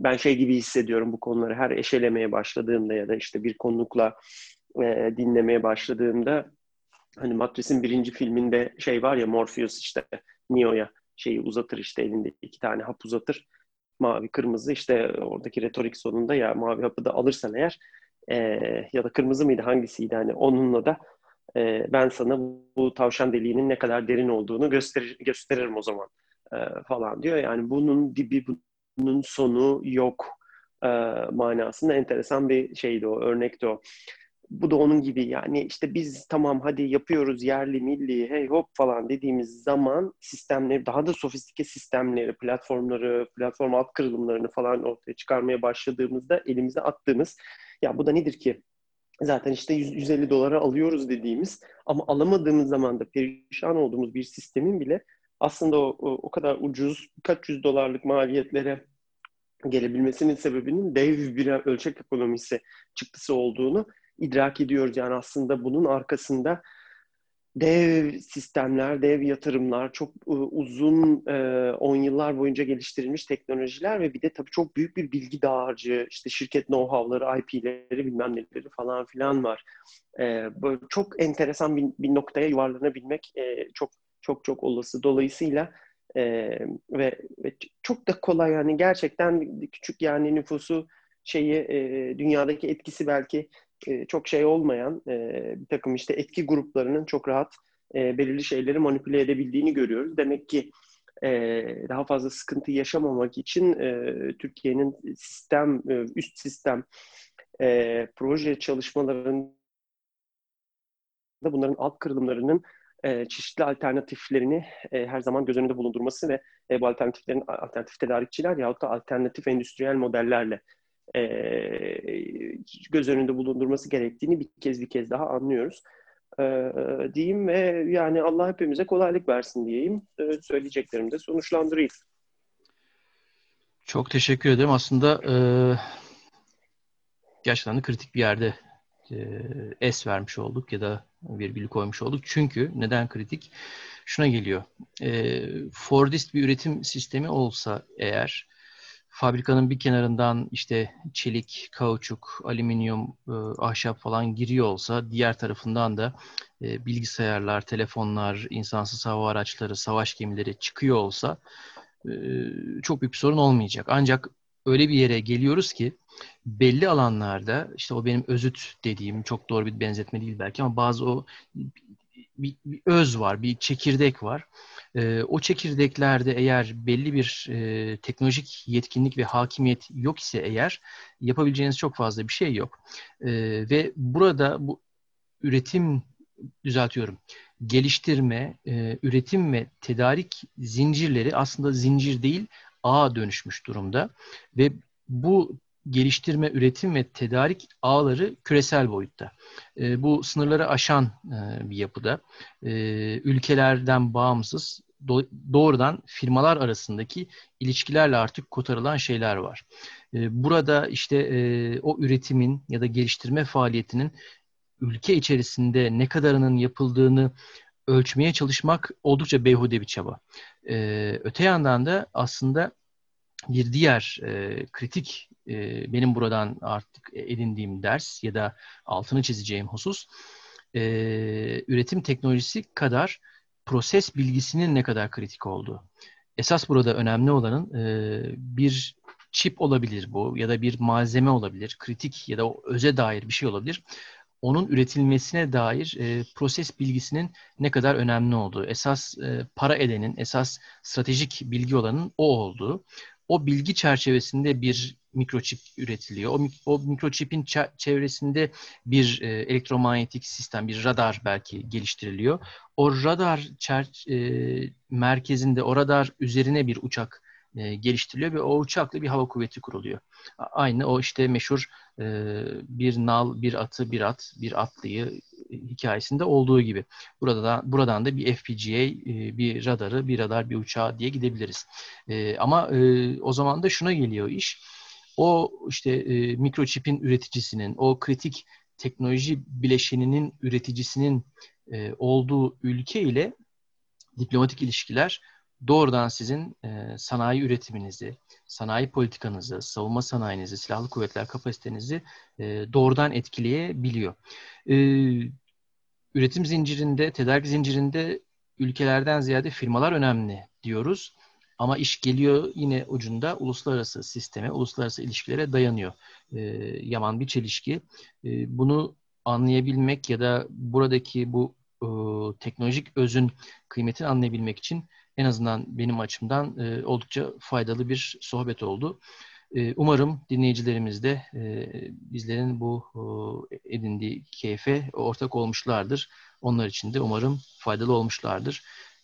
ben şey gibi hissediyorum bu konuları her eşelemeye başladığımda ya da işte bir konukla e, dinlemeye başladığımda hani Matrix'in birinci filminde şey var ya Morpheus işte Neo'ya şeyi uzatır işte elinde iki tane hap uzatır. Mavi kırmızı işte oradaki retorik sonunda ya mavi hapı da alırsan eğer e, ya da kırmızı mıydı hangisiydi hani onunla da e, ben sana bu tavşan deliğinin ne kadar derin olduğunu gösterir, gösteririm o zaman e, falan diyor. Yani bunun dibi bunun sonu yok e, manasında enteresan bir şeydi o, örnekti o. bu da onun gibi yani işte biz tamam hadi yapıyoruz yerli milli hey hop falan dediğimiz zaman sistemleri daha da sofistike sistemleri, platformları, platform alt kırılımlarını falan ortaya çıkarmaya başladığımızda elimize attığımız ya bu da nedir ki? Zaten işte 100, 150 dolara alıyoruz dediğimiz ama alamadığımız zaman da perişan olduğumuz bir sistemin bile aslında o, o, o kadar ucuz kaç yüz dolarlık maliyetlere gelebilmesinin sebebinin dev bir ölçek ekonomisi çıktısı olduğunu idrak ediyoruz. Yani aslında bunun arkasında dev sistemler, dev yatırımlar, çok e, uzun 10 e, yıllar boyunca geliştirilmiş teknolojiler ve bir de tabii çok büyük bir bilgi dağarcığı, işte şirket know-how'ları, IP'leri, bilmem neleri falan filan var. E, böyle çok enteresan bir noktaya yuvarlanabilmek çok çok çok olası. Dolayısıyla ve, ve çok da kolay yani gerçekten küçük yani nüfusu şeyi dünyadaki etkisi belki e, çok şey olmayan e, bir takım işte etki gruplarının çok rahat e, belirli şeyleri manipüle edebildiğini görüyoruz. Demek ki e, daha fazla sıkıntı yaşamamak için e, Türkiye'nin sistem, e, üst sistem e, proje çalışmalarında bunların alt kırılımlarının e, çeşitli alternatiflerini e, her zaman göz önünde bulundurması ve e, bu alternatiflerin alternatif tedarikçiler yahut da alternatif endüstriyel modellerle e, göz önünde bulundurması gerektiğini bir kez bir kez daha anlıyoruz. E, diyeyim ve yani Allah hepimize kolaylık versin diyeyim. E, söyleyeceklerimi de sonuçlandırayım. Çok teşekkür ederim. Aslında e, gerçekten de kritik bir yerde e, es vermiş olduk ya da virgül koymuş olduk. Çünkü neden kritik? Şuna geliyor. E, Fordist bir üretim sistemi olsa eğer fabrikanın bir kenarından işte çelik, kauçuk, alüminyum, e, ahşap falan giriyor olsa diğer tarafından da e, bilgisayarlar, telefonlar, insansız hava araçları, savaş gemileri çıkıyor olsa e, çok büyük bir sorun olmayacak. Ancak öyle bir yere geliyoruz ki belli alanlarda işte o benim özüt dediğim çok doğru bir benzetme değil belki ama bazı o bir, bir öz var, bir çekirdek var. E, o çekirdeklerde eğer belli bir e, teknolojik yetkinlik ve hakimiyet yok ise eğer yapabileceğiniz çok fazla bir şey yok. E, ve burada bu üretim düzeltiyorum. Geliştirme, e, üretim ve tedarik zincirleri aslında zincir değil, ağa dönüşmüş durumda ve bu geliştirme, üretim ve tedarik ağları küresel boyutta. E, bu sınırları aşan e, bir yapıda. E, ülkelerden bağımsız do- doğrudan firmalar arasındaki ilişkilerle artık kotarılan şeyler var. E, burada işte e, o üretimin ya da geliştirme faaliyetinin ülke içerisinde ne kadarının yapıldığını ölçmeye çalışmak oldukça beyhude bir çaba. E, öte yandan da aslında bir diğer e, kritik e, benim buradan artık edindiğim ders ya da altını çizeceğim husus e, üretim teknolojisi kadar proses bilgisinin ne kadar kritik olduğu. Esas burada önemli olanın e, bir çip olabilir bu ya da bir malzeme olabilir, kritik ya da öze dair bir şey olabilir. Onun üretilmesine dair e, proses bilgisinin ne kadar önemli olduğu, esas e, para edenin, esas stratejik bilgi olanın o olduğu o bilgi çerçevesinde bir mikroçip üretiliyor. O, o mikroçipin çevresinde bir e, elektromanyetik sistem, bir radar belki geliştiriliyor. O radar çer- e, merkezinde, o radar üzerine bir uçak e, geliştiriliyor ve o uçakla bir hava kuvveti kuruluyor. Aynı o işte meşhur e, bir nal, bir atı, bir at, bir atlıyı hikayesinde olduğu gibi. Burada da, buradan da bir FPGA, e, bir radarı, bir radar, bir uçağı diye gidebiliriz. E, ama e, o zaman da şuna geliyor iş. O işte e, mikroçipin üreticisinin, o kritik teknoloji bileşeninin üreticisinin e, olduğu ülke ile diplomatik ilişkiler doğrudan sizin e, sanayi üretiminizi, sanayi politikanızı, savunma sanayinizi, silahlı kuvvetler kapasitenizi e, doğrudan etkileyebiliyor. E, üretim zincirinde, tedarik zincirinde ülkelerden ziyade firmalar önemli diyoruz. Ama iş geliyor yine ucunda uluslararası sisteme, uluslararası ilişkilere dayanıyor. E, yaman bir çelişki. E, bunu anlayabilmek ya da buradaki bu e, teknolojik özün kıymetini anlayabilmek için en azından benim açımdan e, oldukça faydalı bir sohbet oldu. E, umarım dinleyicilerimiz de e, bizlerin bu e, edindiği keyfe ortak olmuşlardır. Onlar için de umarım faydalı olmuşlardır.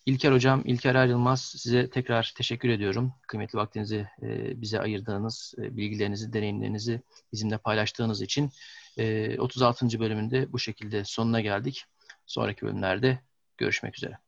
İlker Hocam, İlker Ayrılmaz size tekrar teşekkür ediyorum. Kıymetli vaktinizi e, bize ayırdığınız, e, bilgilerinizi, deneyimlerinizi bizimle paylaştığınız için e, 36. bölümünde bu şekilde sonuna geldik. Sonraki bölümlerde görüşmek üzere.